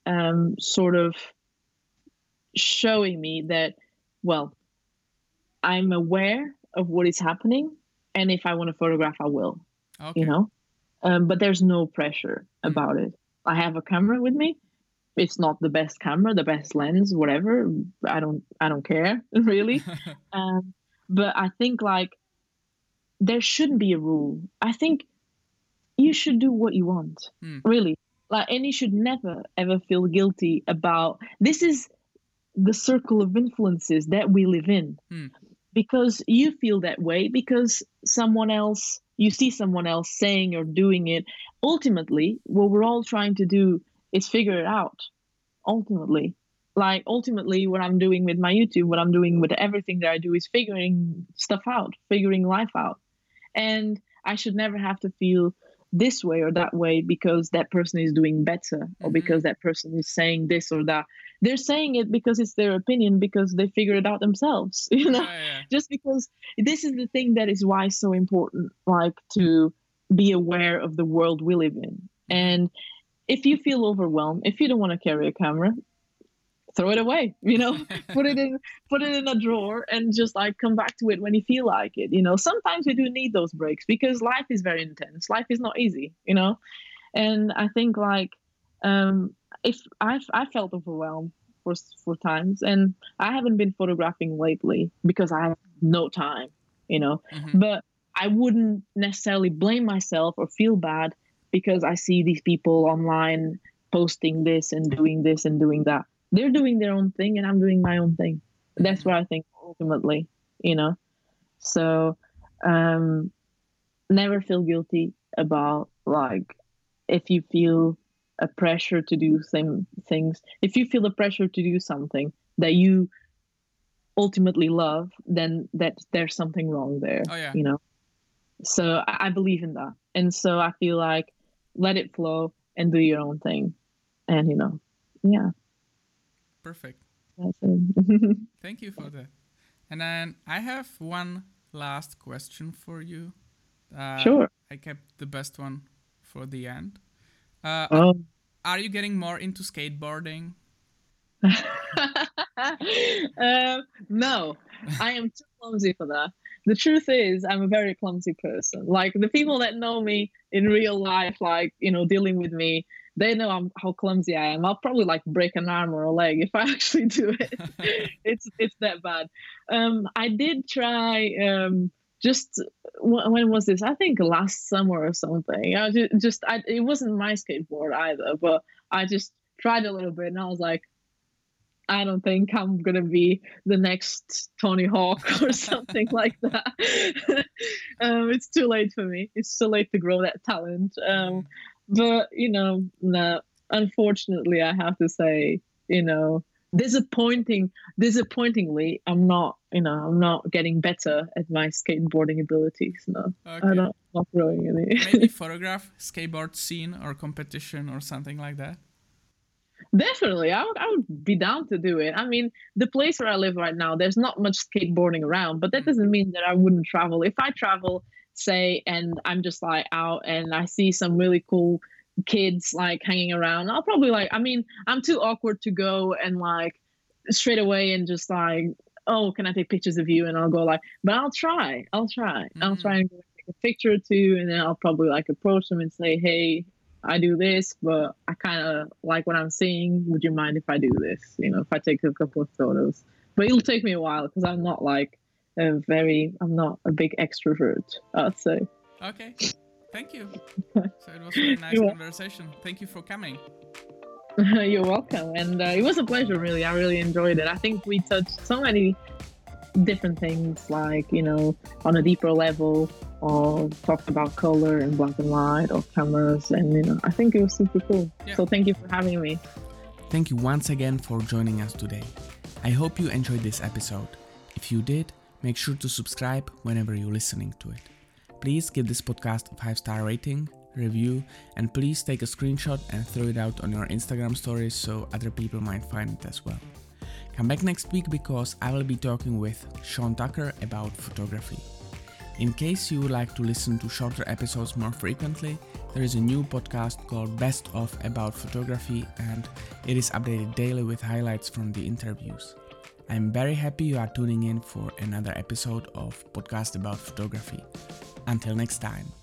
um sort of showing me that well, I'm aware of what is happening and if I want to photograph I will okay. you know? Um, but there's no pressure about it. I have a camera with me. It's not the best camera the best lens whatever. I don't i don't care really. Um, but i think like there shouldn't be a rule. I think you should do what you want Hmm. really. Like and you should never ever feel guilty about this is the circle of influences that we live in. Hmm. because you feel that way because someone else you see someone else saying or doing it ultimately what we're all trying to do is figure it out ultimately. Like ultimately what i'm doing with my youtube what i'm doing with everything that i do is figuring stuff out figuring life out and i should never have to feel this way or that way because that person is doing better or Mhm. because that person is saying this or that they're saying it because it's their opinion because they figured it out themselves you know yeah, yeah. just because this is the thing that is why it's so important like to be aware of the world we live in and if you feel overwhelmed if you don't want to carry a camera throw it away you know put it in put it in a drawer and just like come back to it when you feel like it you know. Sometimes we do need those breaks because life is very intense. Life is not easy you know. And i think like um if i i felt overwhelmed for for times and i haven't been photographing lately because i have no time you know. Mhm. but i wouldn't necessarily blame myself or feel bad because i see these people online posting this and doing this and doing that they're doing their own thing and i'm doing my own thing that's what i think ultimately you know so um never feel guilty about like if you feel a pressure to do same things if you feel the pressure to do something that you ultimately love then that there's something wrong there Oh, yeah. you know So I, I believe in that. And so I feel like let it flow and do your own thing. And, you know, yeah. Perfect. It. Thank you for that. And then I have one last question for you. Uh, sure. I kept the best one for the end. Uh, Oh. Are you getting more into skateboarding? um, no, I am too clumsy for that. The truth is, I'm a very clumsy person. Like the people that know me in real life, like you know, dealing with me, they know I'm, how clumsy I am. I'll probably like break an arm or a leg if I actually do it. it's it's that bad. Um, I did try. Um, just wh- when was this? I think last summer or something. I ju- just, I, it wasn't my skateboard either, but I just tried a little bit, and I was like, I don't think I'm gonna be the next Tony Hawk or something like that. um, it's too late for me. It's too late to grow that talent. Um, but you know, no, unfortunately, I have to say, you know, disappointing. Disappointingly, I'm not. You know, I'm not getting better at my skateboarding abilities. No, I Okay. don't. I'm not growing any. Maybe photograph skateboard scene or competition or something like that. Definitely, I would, I would be down to do it. I mean, the place where I live right now, there's not much skateboarding around, but that Mm. doesn't mean that I wouldn't travel. If I travel, say, and I'm just like out and I see some really cool kids like hanging around, I'll probably like, I mean, I'm too awkward to go and like straight away and just like, oh, can I take pictures of you? And I'll go like, but I'll try, I'll try, I'll Mhm. try and take a picture or two, and then I'll probably like approach them and say, hey, I do this, but I kind of like what I'm seeing. Would you mind if I do this? You know, if I take a couple of photos. But it'll take me a while because I'm not like a very, I'm not a big extrovert, I'd say. Okay. Thank you. So it was a nice You're wel- conversation. Thank you for coming. You're welcome. And uh, it was a pleasure, really. I really enjoyed it. I think we touched so many different things, like, you know, on a deeper level, or talked about color and black and white, or cameras. And, you know, I think it was super cool. Yeah. So thank you for having me. Thank you once again for joining us today. I hope you enjoyed this episode. If you did, make sure to subscribe whenever you're listening to it. Please give this podcast a 5 star rating, review, and please take a screenshot and throw it out on your Instagram stories so other people might find it as well. Come back next week because I will be talking with Sean Tucker about photography. In case you would like to listen to shorter episodes more frequently, there is a new podcast called Best of About Photography and it is updated daily with highlights from the interviews. I'm very happy you are tuning in for another episode of Podcast About Photography. Until next time.